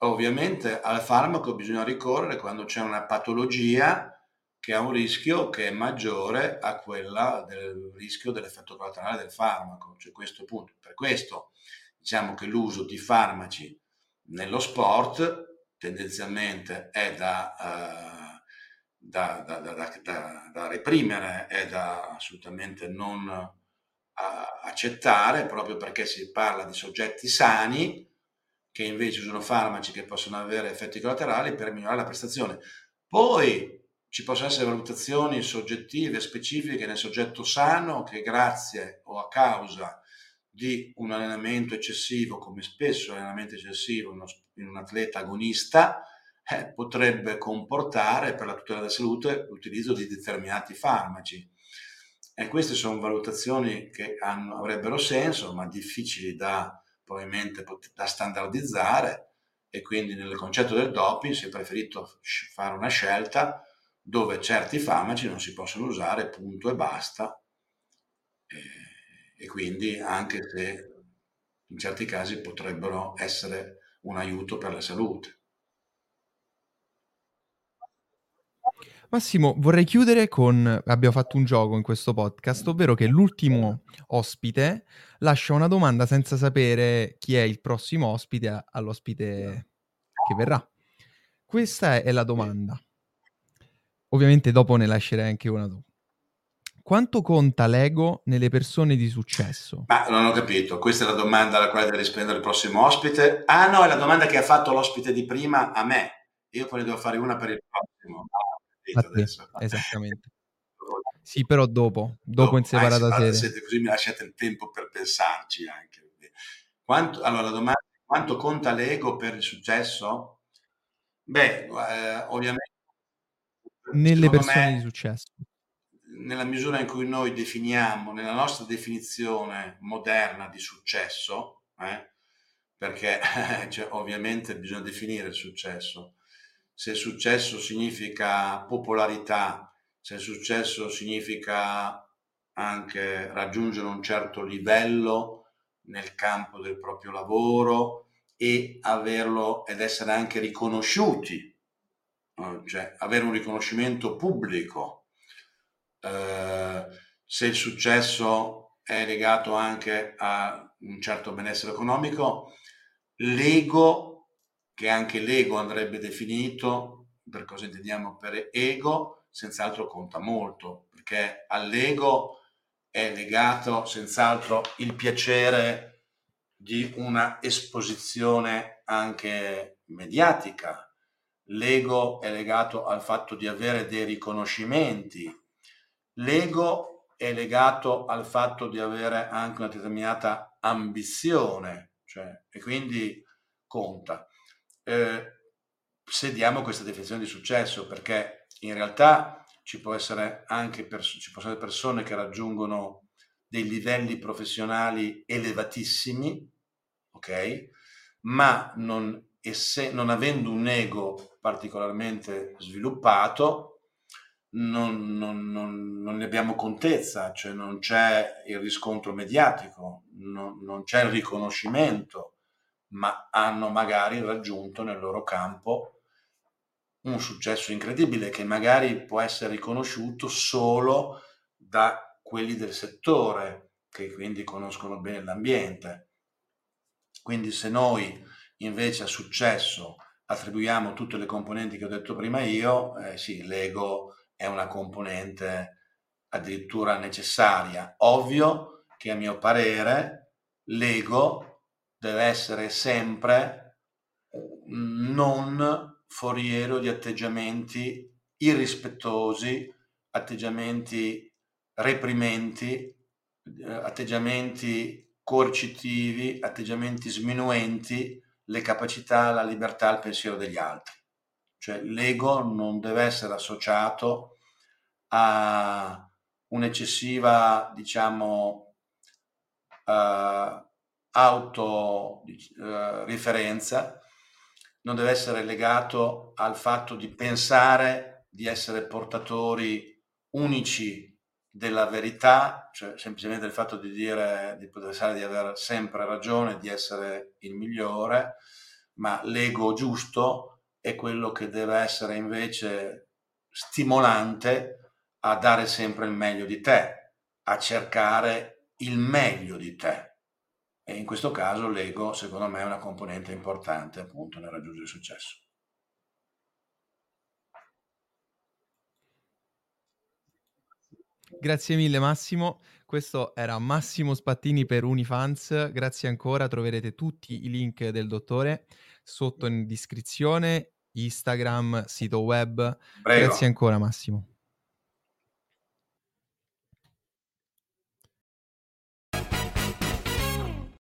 Ovviamente al farmaco bisogna ricorrere quando c'è una patologia che ha un rischio che è maggiore a quella del rischio dell'effetto collaterale del farmaco, cioè questo punto. Per questo diciamo che l'uso di farmaci nello sport tendenzialmente è da, uh, da, da, da, reprimere, è da assolutamente non uh, accettare, proprio perché si parla di soggetti sani che invece usano farmaci che possono avere effetti collaterali per migliorare la prestazione. Poi ci possono essere valutazioni soggettive specifiche nel soggetto sano che grazie o a causa di un allenamento eccessivo, come spesso l'allenamento eccessivo in un atleta agonista, eh, potrebbe comportare per la tutela della salute l'utilizzo di determinati farmaci. E queste sono valutazioni che hanno, avrebbero senso, ma difficili da probabilmente da standardizzare e quindi nel concetto del doping si è preferito fare una scelta dove certi farmaci non si possono usare, punto e basta. E, e quindi anche se in certi casi potrebbero essere un aiuto per la salute. Massimo, vorrei chiudere con, abbiamo fatto un gioco in questo podcast, ovvero che l'ultimo ospite lascia una domanda senza sapere chi è il prossimo ospite all'ospite che verrà. Questa è la domanda. Ovviamente dopo ne lascerei anche una tu. Quanto conta l'ego nelle persone di successo? Ma non ho capito, questa è la domanda alla quale deve rispondere il prossimo ospite. Ah no, è la domanda che ha fatto l'ospite di prima a me. Io poi ne devo fare una per il prossimo. Ah, adesso. Esattamente. Sì, però dopo, dopo, dopo in separata ah, sede. Siete, così mi lasciate il tempo per pensarci anche. Quanto, allora, la domanda quanto conta l'ego per il successo? Beh, eh, ovviamente... Nelle persone me, di successo. nella misura in cui noi definiamo, nella nostra definizione moderna di successo, eh, perché [LAUGHS] cioè, ovviamente bisogna definire il successo, se successo significa popolarità, se successo significa anche raggiungere un certo livello nel campo del proprio lavoro e averlo ed essere anche riconosciuti, cioè avere un riconoscimento pubblico eh, se il successo è legato anche a un certo benessere economico, l'ego, che anche l'ego andrebbe definito, per cosa intendiamo per ego, senz'altro conta molto, perché all'ego è legato senz'altro il piacere di una esposizione anche mediatica. L'ego è legato al fatto di avere dei riconoscimenti, L'ego è legato al fatto di avere anche una determinata ambizione, cioè, e quindi conta. Eh, se diamo questa definizione di successo, perché in realtà ci, può essere anche pers- ci possono essere persone che raggiungono dei livelli professionali elevatissimi, ok? Ma non, esse- non avendo un ego particolarmente sviluppato, non, non, non, non, ne abbiamo contezza, cioè non c'è il riscontro mediatico, non, c'è il riconoscimento, ma hanno magari raggiunto nel loro campo un successo incredibile che magari può essere riconosciuto solo da quelli del settore che quindi conoscono bene l'ambiente. Quindi se noi invece a successo attribuiamo tutte le componenti che ho detto prima io, eh, sì, l'ego è una componente addirittura necessaria. Ovvio che a mio parere l'ego deve essere sempre non foriero di atteggiamenti irrispettosi, atteggiamenti reprimenti, eh, atteggiamenti coercitivi, atteggiamenti sminuenti le capacità, la libertà, il pensiero degli altri. Cioè l'ego non deve essere associato a un'eccessiva, diciamo, uh, autoriferenza, uh, non deve essere legato al fatto di pensare di essere portatori unici della verità, cioè semplicemente il fatto di dire, di pensare di avere sempre ragione, di essere il migliore, ma l'ego giusto è quello che deve essere invece stimolante a dare sempre il meglio di te, a cercare il meglio di te. E in questo caso l'ego, secondo me, è una componente importante appunto nel raggiungere il successo. Grazie mille Massimo, questo era Massimo Spattini per Unifans, grazie ancora, troverete tutti i link del dottore sotto in descrizione, Instagram, sito web. Prego. Grazie ancora Massimo.